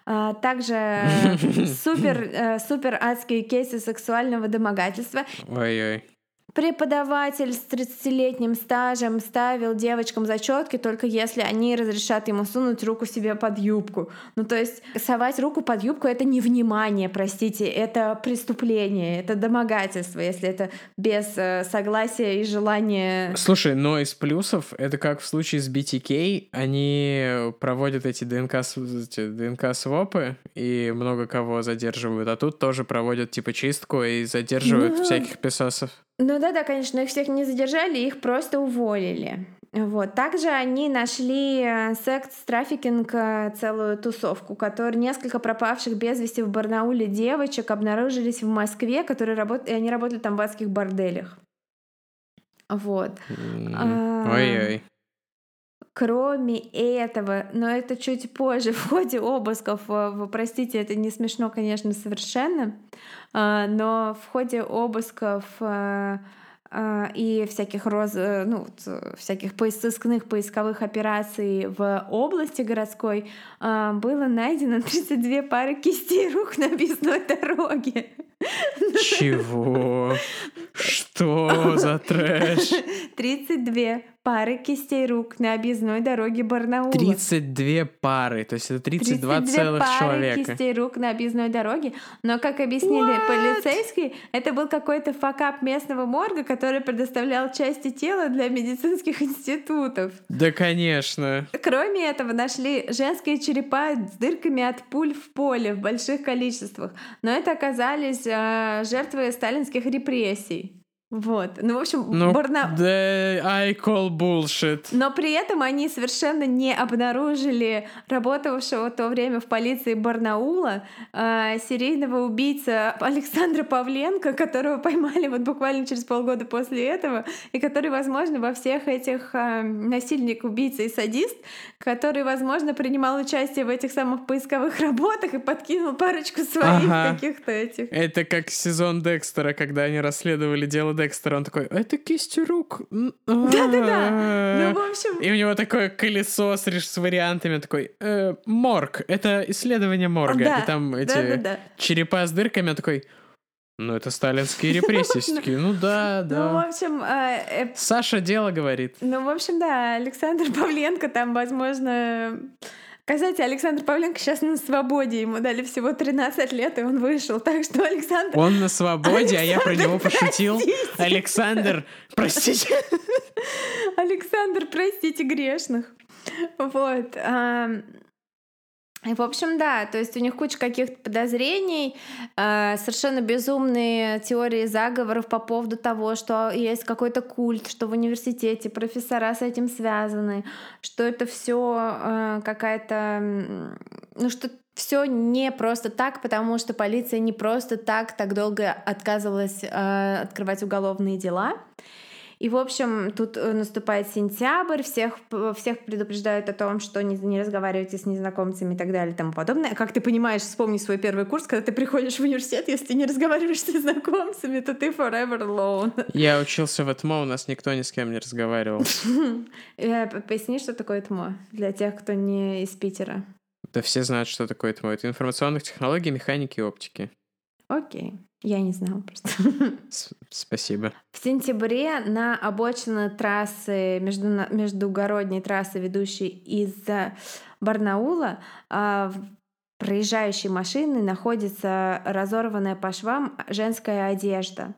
А, также супер, супер адские кейсы сексуального домогательства. Ой-ой. Преподаватель с 30-летним стажем ставил девочкам зачетки только если они разрешат ему сунуть руку себе под юбку. Ну, то есть совать руку под юбку — это не внимание, простите, это преступление, это домогательство, если это без э, согласия и желания. Слушай, но из плюсов, это как в случае с BTK, они проводят эти ДНК, эти ДНК-свопы и много кого задерживают, а тут тоже проводят типа чистку и задерживают всяких писосов. Ну да-да, конечно, их всех не задержали, их просто уволили. Вот. Также они нашли э, секс-трафикинг, э, целую тусовку, который несколько пропавших без вести в Барнауле девочек обнаружились в Москве, которые работ... и они работали там в адских борделях. Вот. Ой-ой. Кроме этого, но это чуть позже, в ходе обысков, э, простите, это не смешно, конечно, совершенно, а, но в ходе обысков э, а, и всяких роз, э, ну, всяких поискных поисковых операций в области городской а, было найдено 32 пары кистей рук на объездной дороге. Чего? Что? За трэш? 32 пары кистей рук на объездной дороге Барнаула. 32 пары, то есть это 32, 32 целых пары человека. кистей рук на объездной дороге. Но, как объяснили What? полицейские, это был какой-то факап местного морга, который предоставлял части тела для медицинских институтов. Да, конечно. Кроме этого, нашли женские черепа с дырками от пуль в поле в больших количествах. Но это оказались жертвы сталинских репрессий. Вот. Ну, в общем, Ну, Барна... I call bullshit. Но при этом они совершенно не обнаружили работавшего в то время в полиции Барнаула э, серийного убийца Александра Павленко, которого поймали вот буквально через полгода после этого, и который, возможно, во всех этих э, насильник, убийца и садист, который, возможно, принимал участие в этих самых поисковых работах и подкинул парочку своих Ага. каких-то этих. Это как сезон Декстера, когда они расследовали дело Декстера. Он такой, это кисть рук. Да-да-да. Ну, в общем, И у него такое колесо с, с вариантами, такой, «Э, морг, это исследование морга. Да, И там эти черепа с дырками, он такой, ну это сталинские репрессии. Такие, ну да, ну, в да. общем, э, э, Саша дело говорит. Ну, в общем, да, Александр Павленко там, возможно... Кстати, Александр Павленко сейчас на свободе, ему дали всего 13 лет, и он вышел. Так что Александр... Он на свободе, а я про него Александр, пошутил. простите. Александр, простите. Александр, простите грешных. Вот. И, в общем, да, то есть у них куча каких-то подозрений, э, совершенно безумные теории заговоров по поводу того, что есть какой-то культ, что в университете профессора с этим связаны, что это все какая-то, м, ну что все не просто так, потому что полиция не просто так так долго отказывалась э, открывать уголовные дела. И, в общем, тут э, наступает сентябрь, всех, всех предупреждают о том, что не, не разговаривайте с незнакомцами и так далее и тому подобное. Как ты понимаешь, вспомни свой первый курс, когда ты приходишь в университет, если ты не разговариваешь с незнакомцами, то ты forever alone. Я учился в ЭТМО, у нас никто ни с кем не разговаривал. Э, Поясни, что такое ТМО для тех, кто не из Питера. Да все знают, что такое ЭТМО. Это информационных технологий, механики и оптики. Окей, я не знала просто. Спасибо. В сентябре на обочине трассы, между, междугородней трассы, ведущей из э, Барнаула, а, в проезжающей машины находится разорванная по швам женская одежда.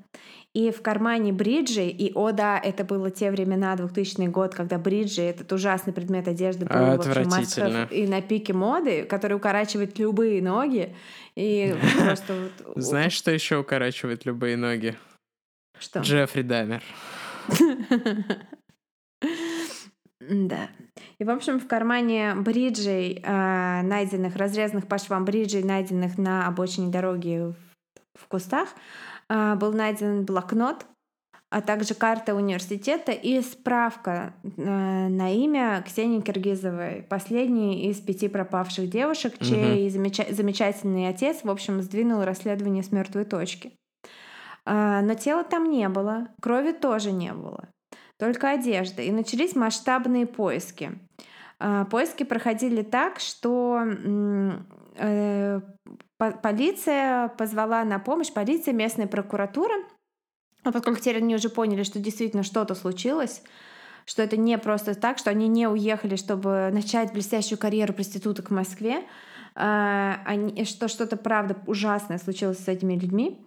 И в кармане бриджи, и о да, это было те времена, 2000 год, когда бриджи, этот ужасный предмет одежды был Отвратительно. мастер и на пике моды, который укорачивает любые ноги. И просто. Знаешь, что еще укорачивает любые ноги? что? Джеффри Дамер. Да. И, в общем, в кармане бриджей, э, найденных, разрезанных по швам бриджей, найденных на обочине дороги в, кустах, э, был найден блокнот, а также карта университета и справка э, на имя Ксении Киргизовой, последней из пяти пропавших девушек, чей замеча- замечательный отец, в общем, сдвинул расследование с мертвой точки. А, Но тела там не было, крови тоже не было, только одежда. И начались масштабные поиски. А, Поиски проходили так, что э, полиция позвала на помощь, полиция, местная прокуратура, а поскольку теперь они уже поняли, что действительно что-то случилось, что это не просто так, что они не уехали, чтобы начать блестящую карьеру проституток в Москве, а, что что-то правда ужасное случилось с этими людьми,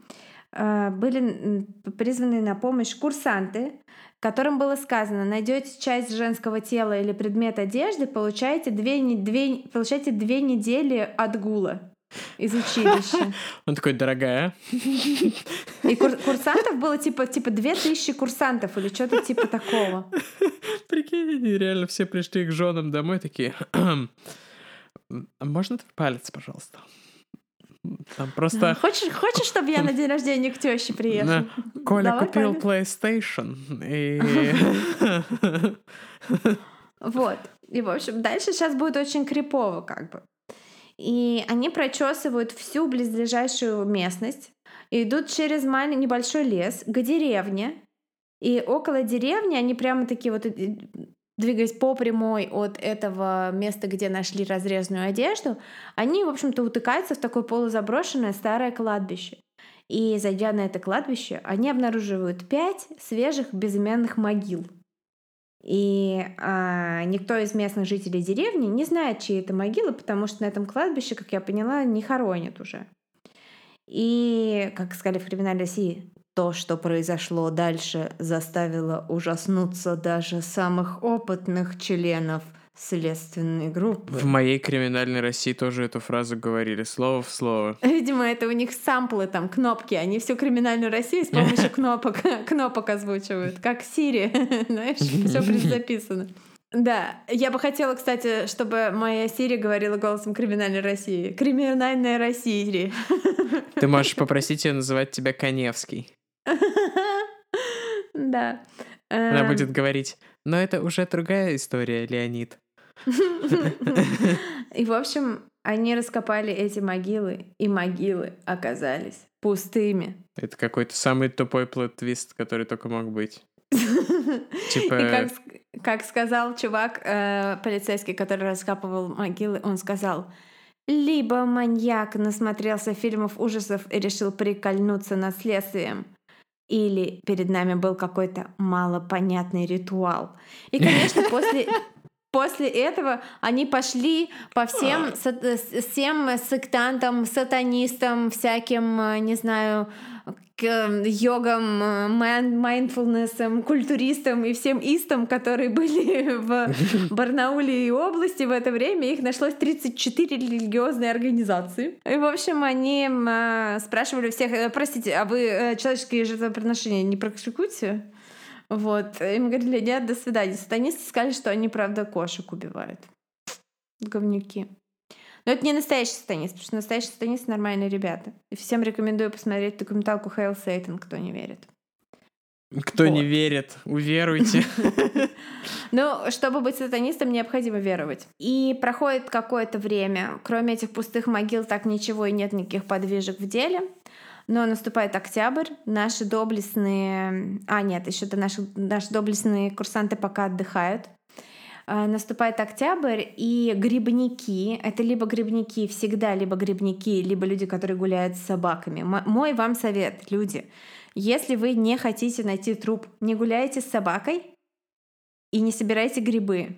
а, были призваны на помощь курсанты, которым было сказано, найдете часть женского тела или предмет одежды, получаете две, две, получаете две недели отгула из училища. Он такой, дорогая. И кур- курсантов было типа, типа 2000 курсантов или что-то типа такого. Прикинь, они реально все пришли к женам домой такие. «А Можно твой палец, пожалуйста? Там просто... Хочешь, хочешь, чтобы я на день рождения к теще приехал? На- Коля Давай купил палец. PlayStation. И... Вот. И, в общем, дальше сейчас будет очень крипово как бы. И они прочесывают всю близлежащую местность, и идут через маленький небольшой лес к деревне. И около деревни они прямо такие вот э, двигаясь по прямой от этого места, где нашли разрезанную одежду, они, в общем-то, утыкаются в такое полузаброшенное старое кладбище. И зайдя на это кладбище, они обнаруживают пять свежих безымянных могил. И а, никто из местных жителей деревни не знает, чьи это могилы, потому что на этом кладбище, как я поняла, не хоронят уже. И, как сказали в криминальной России, то, что произошло дальше, заставило ужаснуться даже самых опытных членов следственной группы. В моей криминальной России тоже эту фразу говорили, слово в слово. Видимо, это у них самплы, там, кнопки. Они всю криминальную Россию с помощью кнопок, кнопок озвучивают. Как Сири, знаешь, все предзаписано. Да, я бы хотела, кстати, чтобы моя Сири говорила голосом криминальной России. Криминальная Россия. Ты можешь попросить ее называть тебя Коневский. Да. Она эм. будет говорить, но это уже другая история, Леонид. И, в общем, они раскопали эти могилы, и могилы оказались пустыми. Это какой-то самый тупой плод-твист, который только мог быть. Типа... И как, как сказал чувак, э, полицейский, который раскапывал могилы, он сказал, либо маньяк насмотрелся фильмов ужасов и решил прикольнуться над следствием, или перед нами был какой-то малопонятный ритуал. И, конечно, после, после этого они пошли по всем, всем сектантам, сатанистам, всяким, не знаю, к йогам, майндфулнесам, культуристам и всем истам, которые были в Барнауле и области в это время. Их нашлось 34 религиозные организации. И, в общем, они спрашивали всех, «Э, простите, а вы э, человеческие жертвоприношения не практикуете? Вот. Им говорили, нет, до свидания. Сатанисты сказали, что они, правда, кошек убивают. Говнюки. Но это не настоящий сатанист, потому что настоящий сатанист — нормальные ребята. И всем рекомендую посмотреть документалку «Hail Satan», кто не верит. Кто вот. не верит, уверуйте. Ну, чтобы быть сатанистом, необходимо веровать. И проходит какое-то время. Кроме этих пустых могил, так ничего и нет никаких подвижек в деле. Но наступает октябрь, наши доблестные... А, нет, еще до наших... наши доблестные курсанты пока отдыхают. А, наступает октябрь, и грибники, это либо грибники всегда, либо грибники, либо люди, которые гуляют с собаками. Мой вам совет, люди, если вы не хотите найти труп, не гуляйте с собакой и не собирайте грибы.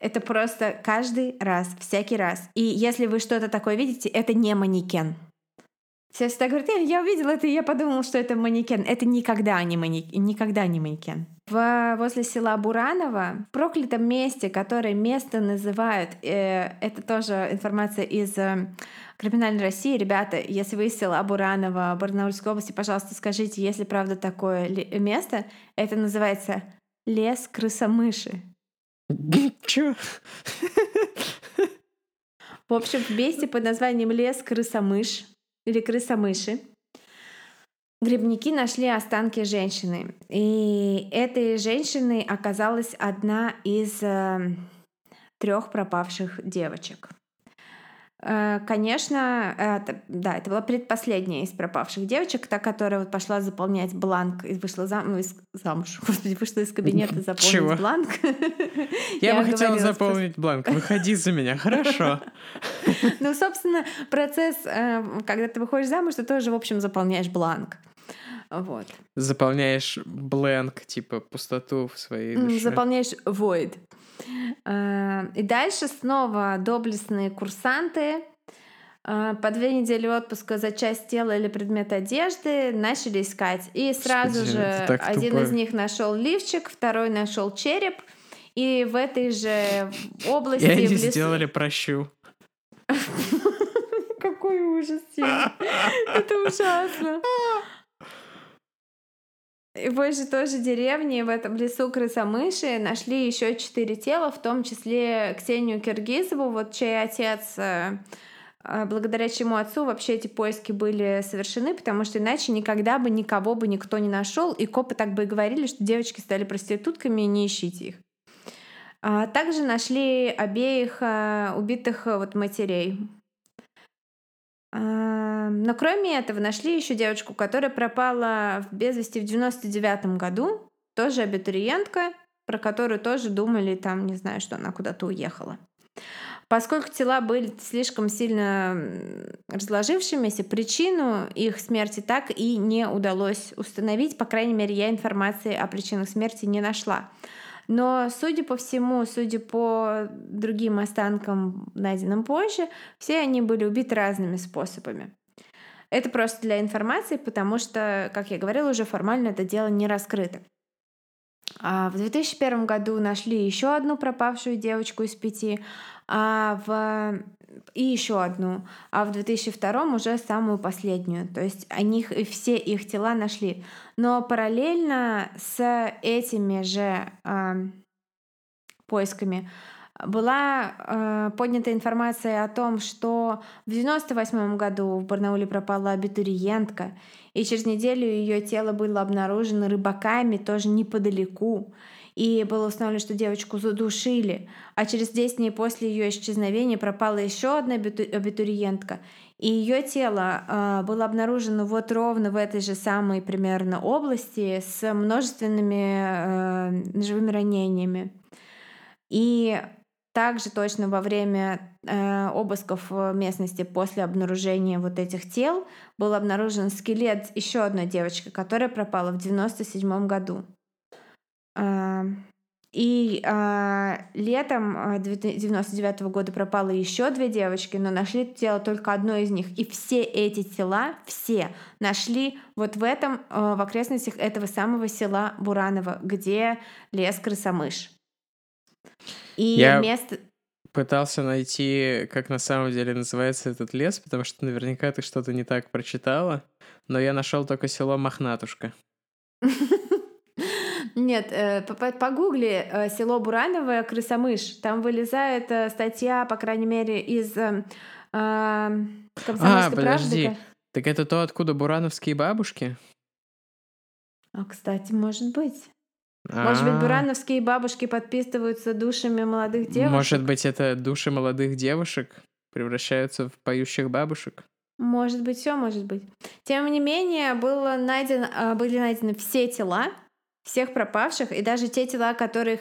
Это просто каждый раз, всякий раз. И если вы что-то такое видите, это не манекен. Все всегда говорят, я, я увидел это, и я подумал, что это манекен. Это никогда не манекен. Никогда не манекен. В, возле села Бураново, в проклятом месте, которое место называют, э, это тоже информация из э, криминальной России. Ребята, если вы из села Бураново, Барнаульской области, пожалуйста, скажите, если правда такое место, это называется лес крысомыши. Чё? В общем, в месте под названием лес крысомыш или крыса-мыши, грибники нашли останки женщины. И этой женщиной оказалась одна из э, трех пропавших девочек. Э, конечно, это, да, это была предпоследняя из пропавших девочек, та, которая вот пошла заполнять бланк и вышла зам, ну, из, замуж, господи, вышла из кабинета заполнить Чего? бланк. Я, Я бы хотела заполнить просто... бланк. Выходи за меня, хорошо. Ну, собственно, процесс, э, когда ты выходишь замуж, ты тоже, в общем, заполняешь бланк. Вот. Заполняешь бленк, типа пустоту в своей душе. Заполняешь void. Э, и дальше снова доблестные курсанты э, по две недели отпуска за часть тела или предмет одежды начали искать. И сразу Господи, же один тупо. из них нашел лифчик, второй нашел череп. И в этой же области... И они лесу... сделали прощу. Какой ужас, Это ужасно. И в же тоже деревне, в этом лесу крысомыши, нашли еще четыре тела, в том числе Ксению Киргизову, вот чей отец э, э, благодаря чему отцу вообще эти поиски были совершены, потому что иначе никогда бы никого бы никто не нашел, и копы так бы и говорили, что девочки стали проститутками, не ищите их. А также нашли обеих э, убитых вот матерей. Но кроме этого нашли еще девочку, которая пропала без вести в 99 году, тоже абитуриентка, про которую тоже думали, там, не знаю, что она куда-то уехала. Поскольку тела были слишком сильно разложившимися, причину их смерти так и не удалось установить. По крайней мере, я информации о причинах смерти не нашла. Но, судя по всему, судя по другим останкам, найденным позже, все они были убиты разными способами. Это просто для информации, потому что, как я говорила, уже формально это дело не раскрыто. А в 2001 году нашли еще одну пропавшую девочку из пяти, а в и еще одну, а в 2002 уже самую последнюю. То есть они все их тела нашли. Но параллельно с этими же э, поисками была э, поднята информация о том, что в 98 году в Барнауле пропала абитуриентка, и через неделю ее тело было обнаружено рыбаками тоже неподалеку и было установлено, что девочку задушили, а через 10 дней после ее исчезновения пропала еще одна абитуриентка, и ее тело э, было обнаружено вот ровно в этой же самой примерно области с множественными э, живыми ранениями. И также точно во время э, обысков местности после обнаружения вот этих тел был обнаружен скелет еще одной девочки, которая пропала в 97 году. И э, летом 99 -го года пропало еще две девочки, но нашли тело только одной из них. И все эти тела, все нашли вот в этом, э, в окрестностях этого самого села Буранова, где лес крысомыш. И Я место... пытался найти, как на самом деле называется этот лес, потому что наверняка ты что-то не так прочитала, но я нашел только село Мохнатушка. Нет, э, погугли э, село Бурановое, крысомыш. Там вылезает э, статья, по крайней мере, из э, а, подожди. Правды. Так это то, откуда бурановские бабушки? А, кстати, может быть. Может быть, а. бурановские бабушки подписываются душами молодых девушек? Может быть, это души молодых девушек превращаются в поющих бабушек? Может быть, все может быть. Тем не менее, было найдено, а, были найдены все тела, всех пропавших, и даже те тела, которых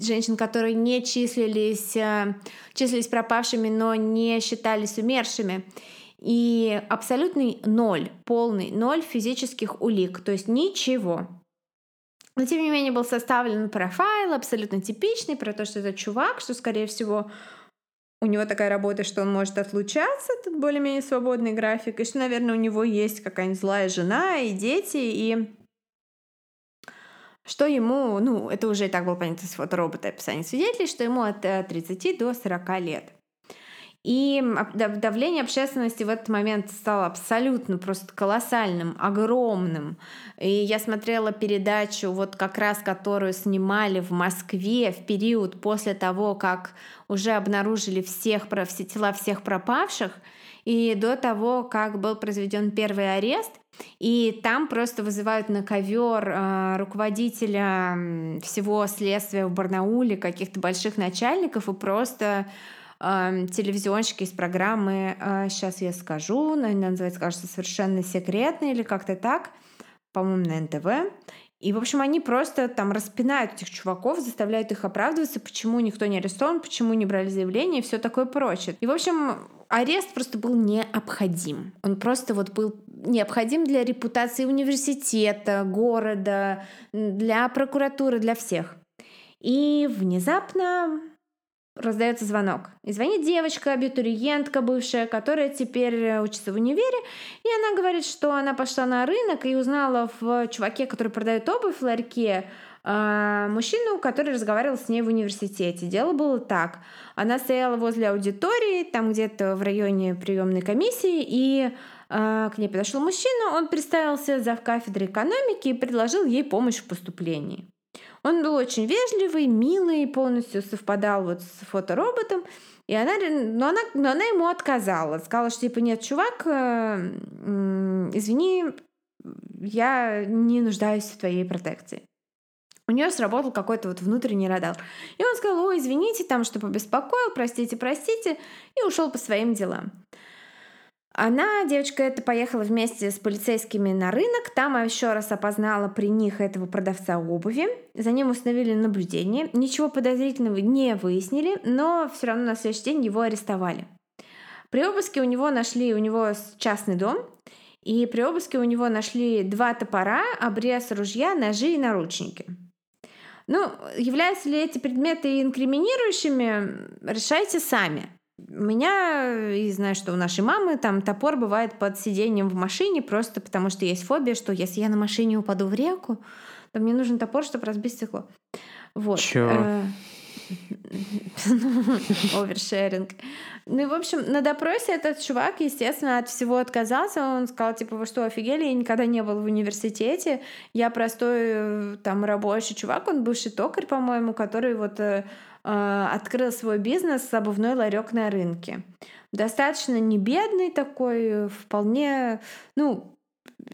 женщин, которые не числились, э, числились пропавшими, но не считались умершими. И абсолютный ноль, полный ноль физических улик, то есть ничего. Но тем не менее был составлен профайл абсолютно типичный про то, что это чувак, что, скорее всего, у него такая работа, что он может отлучаться, тут более-менее свободный график, и что, наверное, у него есть какая-нибудь злая жена и дети, и что ему, ну, это уже и так было понятно с фоторобота описания свидетелей, что ему от 30 э, до 40 лет. И давление общественности в этот момент стало абсолютно просто колоссальным, огромным. И я смотрела передачу, вот как раз которую снимали в Москве в период после того, как уже обнаружили всех, все тела всех пропавших, и до того, как был произведен первый арест. И там просто вызывают на ковер э, руководителя всего следствия в Барнауле, каких-то больших начальников, и просто э, телевизионщики из программы, э, сейчас я скажу, она называется, кажется, совершенно секретно или как-то так, по-моему, на НТВ. И, в общем, они просто там распинают этих чуваков, заставляют их оправдываться, почему никто не арестован, почему не брали заявление и все такое прочее. И, в общем, арест просто был необходим. Он просто вот был необходим для репутации университета, города, для прокуратуры, для всех. И внезапно раздается звонок. И звонит девочка, абитуриентка бывшая, которая теперь учится в универе. И она говорит, что она пошла на рынок и узнала в чуваке, который продает обувь в ларьке, а, мужчину, который разговаривал с ней в университете. Дело было так. Она стояла возле аудитории, там где-то в районе приемной комиссии, и а, к ней подошел мужчина, он представился за кафедрой экономики и предложил ей помощь в поступлении. Он был очень вежливый, милый, полностью совпадал вот с фотороботом. И она, но она, но она ему отказала. Сказала, что типа нет, чувак, э, извини, я не нуждаюсь в твоей протекции. У нее сработал какой-то вот внутренний радар. И он сказал, ой, извините, там, что побеспокоил, простите, простите, и ушел по своим делам. Она, девочка эта, поехала вместе с полицейскими на рынок. Там еще раз опознала при них этого продавца обуви. За ним установили наблюдение. Ничего подозрительного не выяснили, но все равно на следующий день его арестовали. При обыске у него нашли, у него частный дом, и при обыске у него нашли два топора, обрез ружья, ножи и наручники. Ну, являются ли эти предметы инкриминирующими, решайте сами. У меня, и знаю, что у нашей мамы там топор бывает под сиденьем в машине, просто потому что есть фобия, что если я на машине упаду в реку, то мне нужен топор, чтобы разбить стекло. Вот. Чё? Э, Овершеринг. Ну и, в общем, на допросе этот чувак, естественно, от всего отказался. Он сказал, типа, вы что, офигели? Я никогда не был в университете. Я простой э, там рабочий чувак, он бывший токарь, по-моему, который вот э, открыл свой бизнес, обувной ларек на рынке. Достаточно не бедный такой, вполне, ну,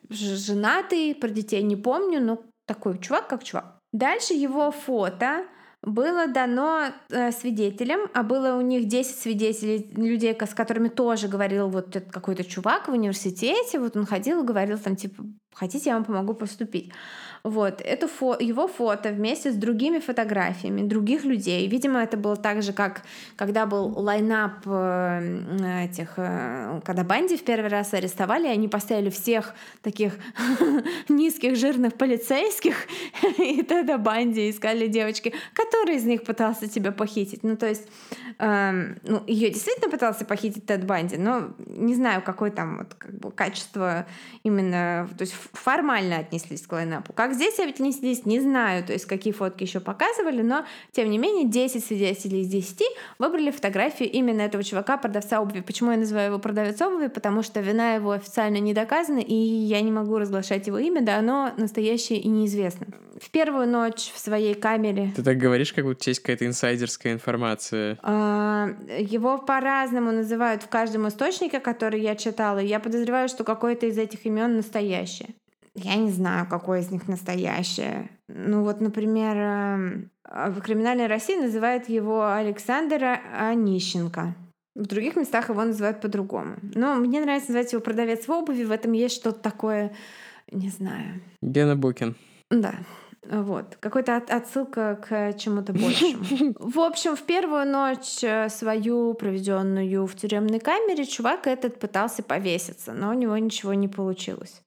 женатый, про детей не помню, но такой чувак как чувак. Дальше его фото было дано э, свидетелям, а было у них 10 свидетелей, людей, с которыми тоже говорил вот этот какой-то чувак в университете, вот он ходил и говорил там типа, хотите, я вам помогу поступить. Вот, это фо его фото вместе с другими фотографиями других людей. Видимо, это было так же, как когда был лайнап э, этих, э, когда Банди в первый раз арестовали, они поставили всех таких низких жирных полицейских, и тогда Банди искали девочки, который из них пытался тебя похитить. Ну, то есть, э, ну, ее действительно пытался похитить Тед Банди, но не знаю, какое там вот, как бы, качество именно, то есть формально отнеслись к лайнапу. Как здесь отнеслись, не знаю, то есть какие фотки еще показывали, но тем не менее 10 свидетелей из 10 выбрали фотографию именно этого чувака, продавца обуви. Почему я называю его продавец обуви? Потому что вина его официально не доказана, и я не могу разглашать его имя, да оно настоящее и неизвестно. В первую ночь в своей камере... Ты так говоришь, как будто есть какая-то инсайдерская информация. А, его по-разному называют в каждом источнике, который я читала. Я подозреваю, что какое-то из этих имен настоящее. Я не знаю, какое из них настоящее. Ну вот, например, эм, в «Криминальной России» называют его Александра Онищенко. В других местах его называют по-другому. Но мне нравится называть его продавец в обуви. В этом есть что-то такое, не знаю. Гена Букин. Да. Вот. Какая-то отсылка к чему-то большему. В общем, в первую ночь э, свою, проведенную в тюремной камере, чувак этот пытался повеситься, но у него ничего не получилось.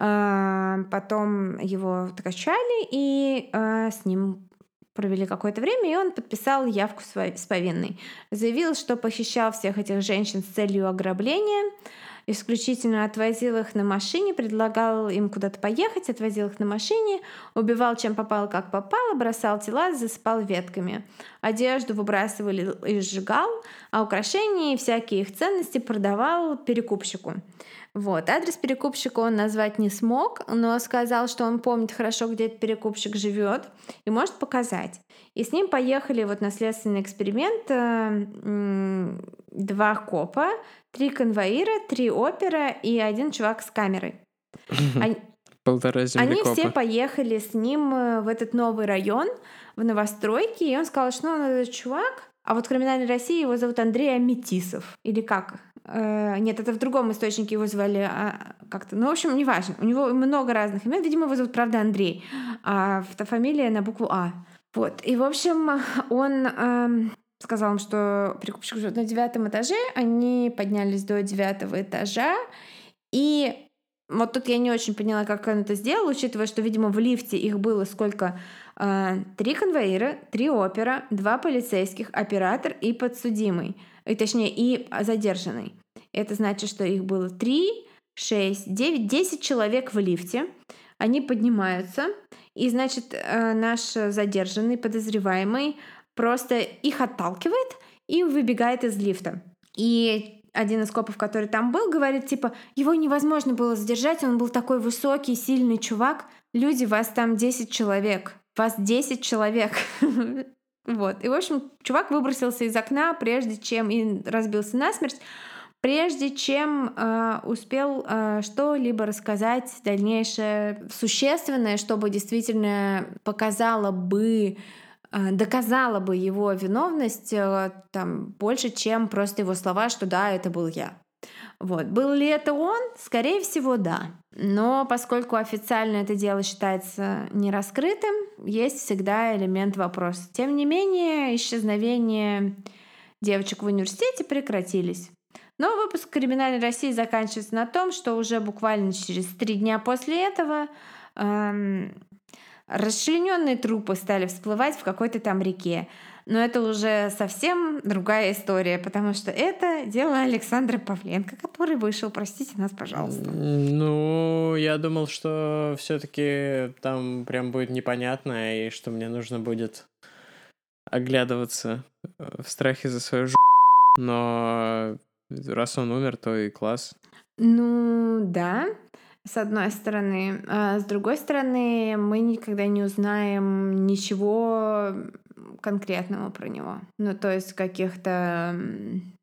А, потом его качали и а, с ним провели какое-то время, и он подписал явку с повинной. Заявил, что похищал всех этих женщин с целью ограбления, исключительно отвозил их на машине, предлагал им куда-то поехать, отвозил их на машине, убивал чем попало, как попало, бросал тела, засыпал ветками. Одежду выбрасывали и сжигал, а украшения и всякие их ценности продавал перекупщику. Вот. Адрес перекупщика он назвать не смог, но сказал, что он помнит хорошо, где этот перекупщик живет и может показать. И с ним поехали вот на следственный эксперимент э, два копа, три конвоира, три опера и один чувак с камерой. Они, Полтора Они все поехали с ним э, в этот новый район, в новостройки, и он сказал, что он этот чувак, а вот в криминальной России его зовут Андрей Аметисов. Или как? Э, нет, это в другом источнике его звали а, как-то. Ну, в общем, неважно. У него много разных имен. Видимо, его зовут, правда, Андрей. А фамилия на букву А. Вот. И, в общем, он э, сказал им, что прикупщик живет на девятом этаже. Они поднялись до девятого этажа. И вот тут я не очень поняла, как он это сделал, учитывая, что, видимо, в лифте их было сколько? Э, три конвоира, три опера, два полицейских, оператор и подсудимый и, точнее, и задержанный. Это значит, что их было 3, 6, 9, 10 человек в лифте. Они поднимаются, и, значит, э, наш задержанный, подозреваемый, просто их отталкивает и выбегает из лифта. И один из копов, который там был, говорит, типа, его невозможно было задержать, он был такой высокий, сильный чувак. Люди, вас там 10 человек. Вас 10 человек. Вот. И, в общем, чувак выбросился из окна, прежде чем и разбился насмерть, прежде чем э, успел э, что-либо рассказать дальнейшее существенное, чтобы действительно показало бы э, доказала бы его виновность э, там больше, чем просто его слова, что да, это был я. Вот. Был ли это он? Скорее всего, да. Но поскольку официально это дело считается нераскрытым, есть всегда элемент вопроса. Тем не менее, исчезновения девочек в университете прекратились. Но выпуск «Криминальной России» заканчивается на том, что уже буквально через три дня после этого эм, расчлененные трупы стали всплывать в какой-то там реке. Но это уже совсем другая история, потому что это дело Александра Павленко, который вышел, простите нас, пожалуйста. Ну, я думал, что все-таки там прям будет непонятно, и что мне нужно будет оглядываться э, в страхе за свою ж... Но раз он умер, то и класс. Ну, да, с одной стороны. А с другой стороны, мы никогда не узнаем ничего конкретного про него. Ну, то есть каких-то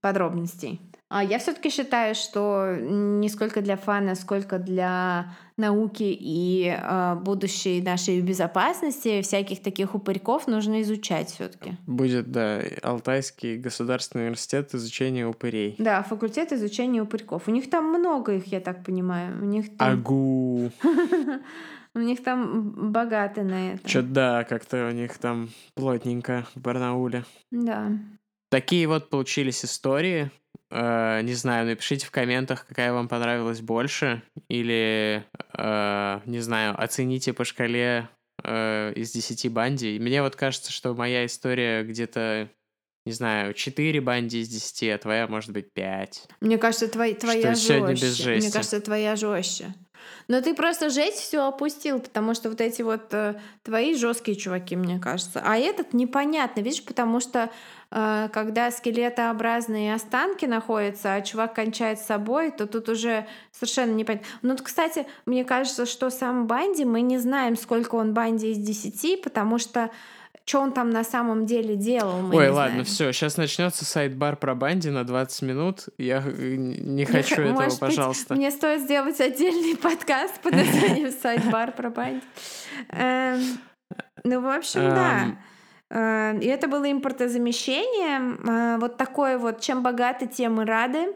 подробностей. А я все-таки считаю, что не сколько для фана, сколько для науки и э, будущей нашей безопасности всяких таких упырьков нужно изучать все-таки. Будет, да, Алтайский государственный университет изучения упырей. Да, факультет изучения упырьков. У них там много их, я так понимаю. У них там... Агу. У них там богаты на это. Чё да, как-то у них там плотненько в Барнауле. Да. Такие вот получились истории. Э, не знаю, напишите в комментах, какая вам понравилась больше. Или, э, не знаю, оцените по шкале э, из 10 банди. Мне вот кажется, что моя история где-то не знаю, 4 банди из 10, а твоя может быть 5. Мне кажется, твоя, твоя что жестче. без жести. Мне кажется, твоя жестче. Но ты просто жесть все опустил, потому что вот эти вот э, твои жесткие чуваки, мне кажется. А этот непонятно, видишь, потому что когда скелетообразные останки находятся, а чувак кончает с собой, то тут уже совершенно непонятно. Ну, кстати, мне кажется, что сам Банди, мы не знаем, сколько он Банди из 10, потому что что он там на самом деле делал. Мы Ой, ладно, все, сейчас начнется sidebar про Банди на 20 минут. Я э, не хочу этого, Может пожалуйста. Быть, мне стоит сделать отдельный подкаст под названием sidebar про Банди. Эм, ну, в общем, да. Эм, и это было импортозамещение. Э, вот такое вот, чем богаты, тем и рады.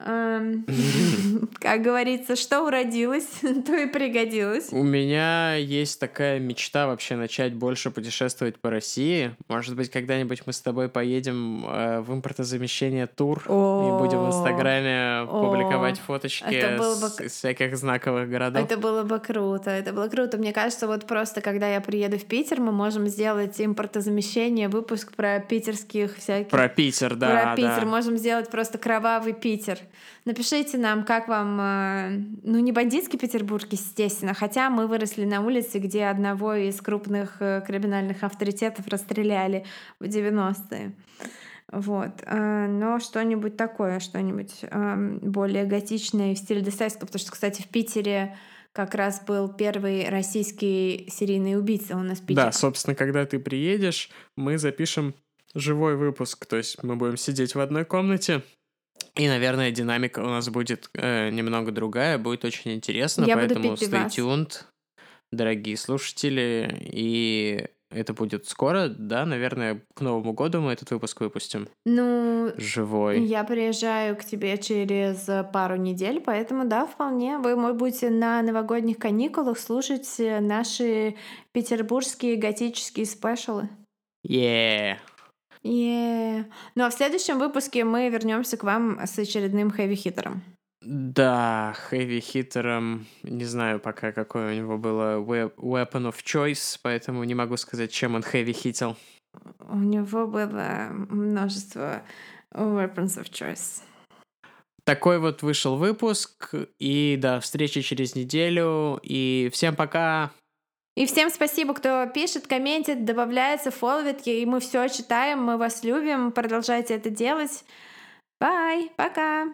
Эм, как говорится, что уродилось, то и пригодилось. У меня есть такая мечта вообще начать больше путешествовать по России. Может быть, когда-нибудь мы с тобой поедем э, в импортозамещение тур и будем в Инстаграме публиковать фоточки всяких знаковых городов. Это было бы круто, это было круто. Мне кажется, вот просто когда я приеду в Питер, мы можем сделать импортозамещение, выпуск про питерских всяких... Про Питер, да. Про Питер. Можем сделать просто кровавый Питер. Напишите нам, как вам, э, ну не бандитский Петербург, естественно, хотя мы выросли на улице, где одного из крупных э, криминальных авторитетов расстреляли в 90-е. Вот. Э, но что-нибудь такое, что-нибудь эм, более готичное в стиле Достоевского, потому что, кстати, в Питере как раз был первый российский серийный убийца у нас в Питере. Да, собственно, когда ты приедешь, мы запишем живой выпуск. То есть мы будем сидеть в одной комнате, и, наверное, динамика у нас будет э, немного другая, будет очень интересно, Я поэтому stay tuned, дорогие слушатели, и это будет скоро, да, наверное, к Новому году мы этот выпуск выпустим. Ну, живой. Я приезжаю к тебе через пару недель, поэтому да, вполне. Вы, быть, на новогодних каникулах слушать наши петербургские готические спешалы. Yeah. Yeah. Ну а в следующем выпуске мы вернемся к вам с очередным хэви-хитером. Да, хэви-хитером, не знаю пока, какое у него было weapon of choice, поэтому не могу сказать, чем он хэви-хитил. У него было множество weapons of choice. Такой вот вышел выпуск, и до встречи через неделю, и всем пока! И всем спасибо, кто пишет, комментит, добавляется, фолловит, и мы все читаем, мы вас любим, продолжайте это делать. Бай, пока!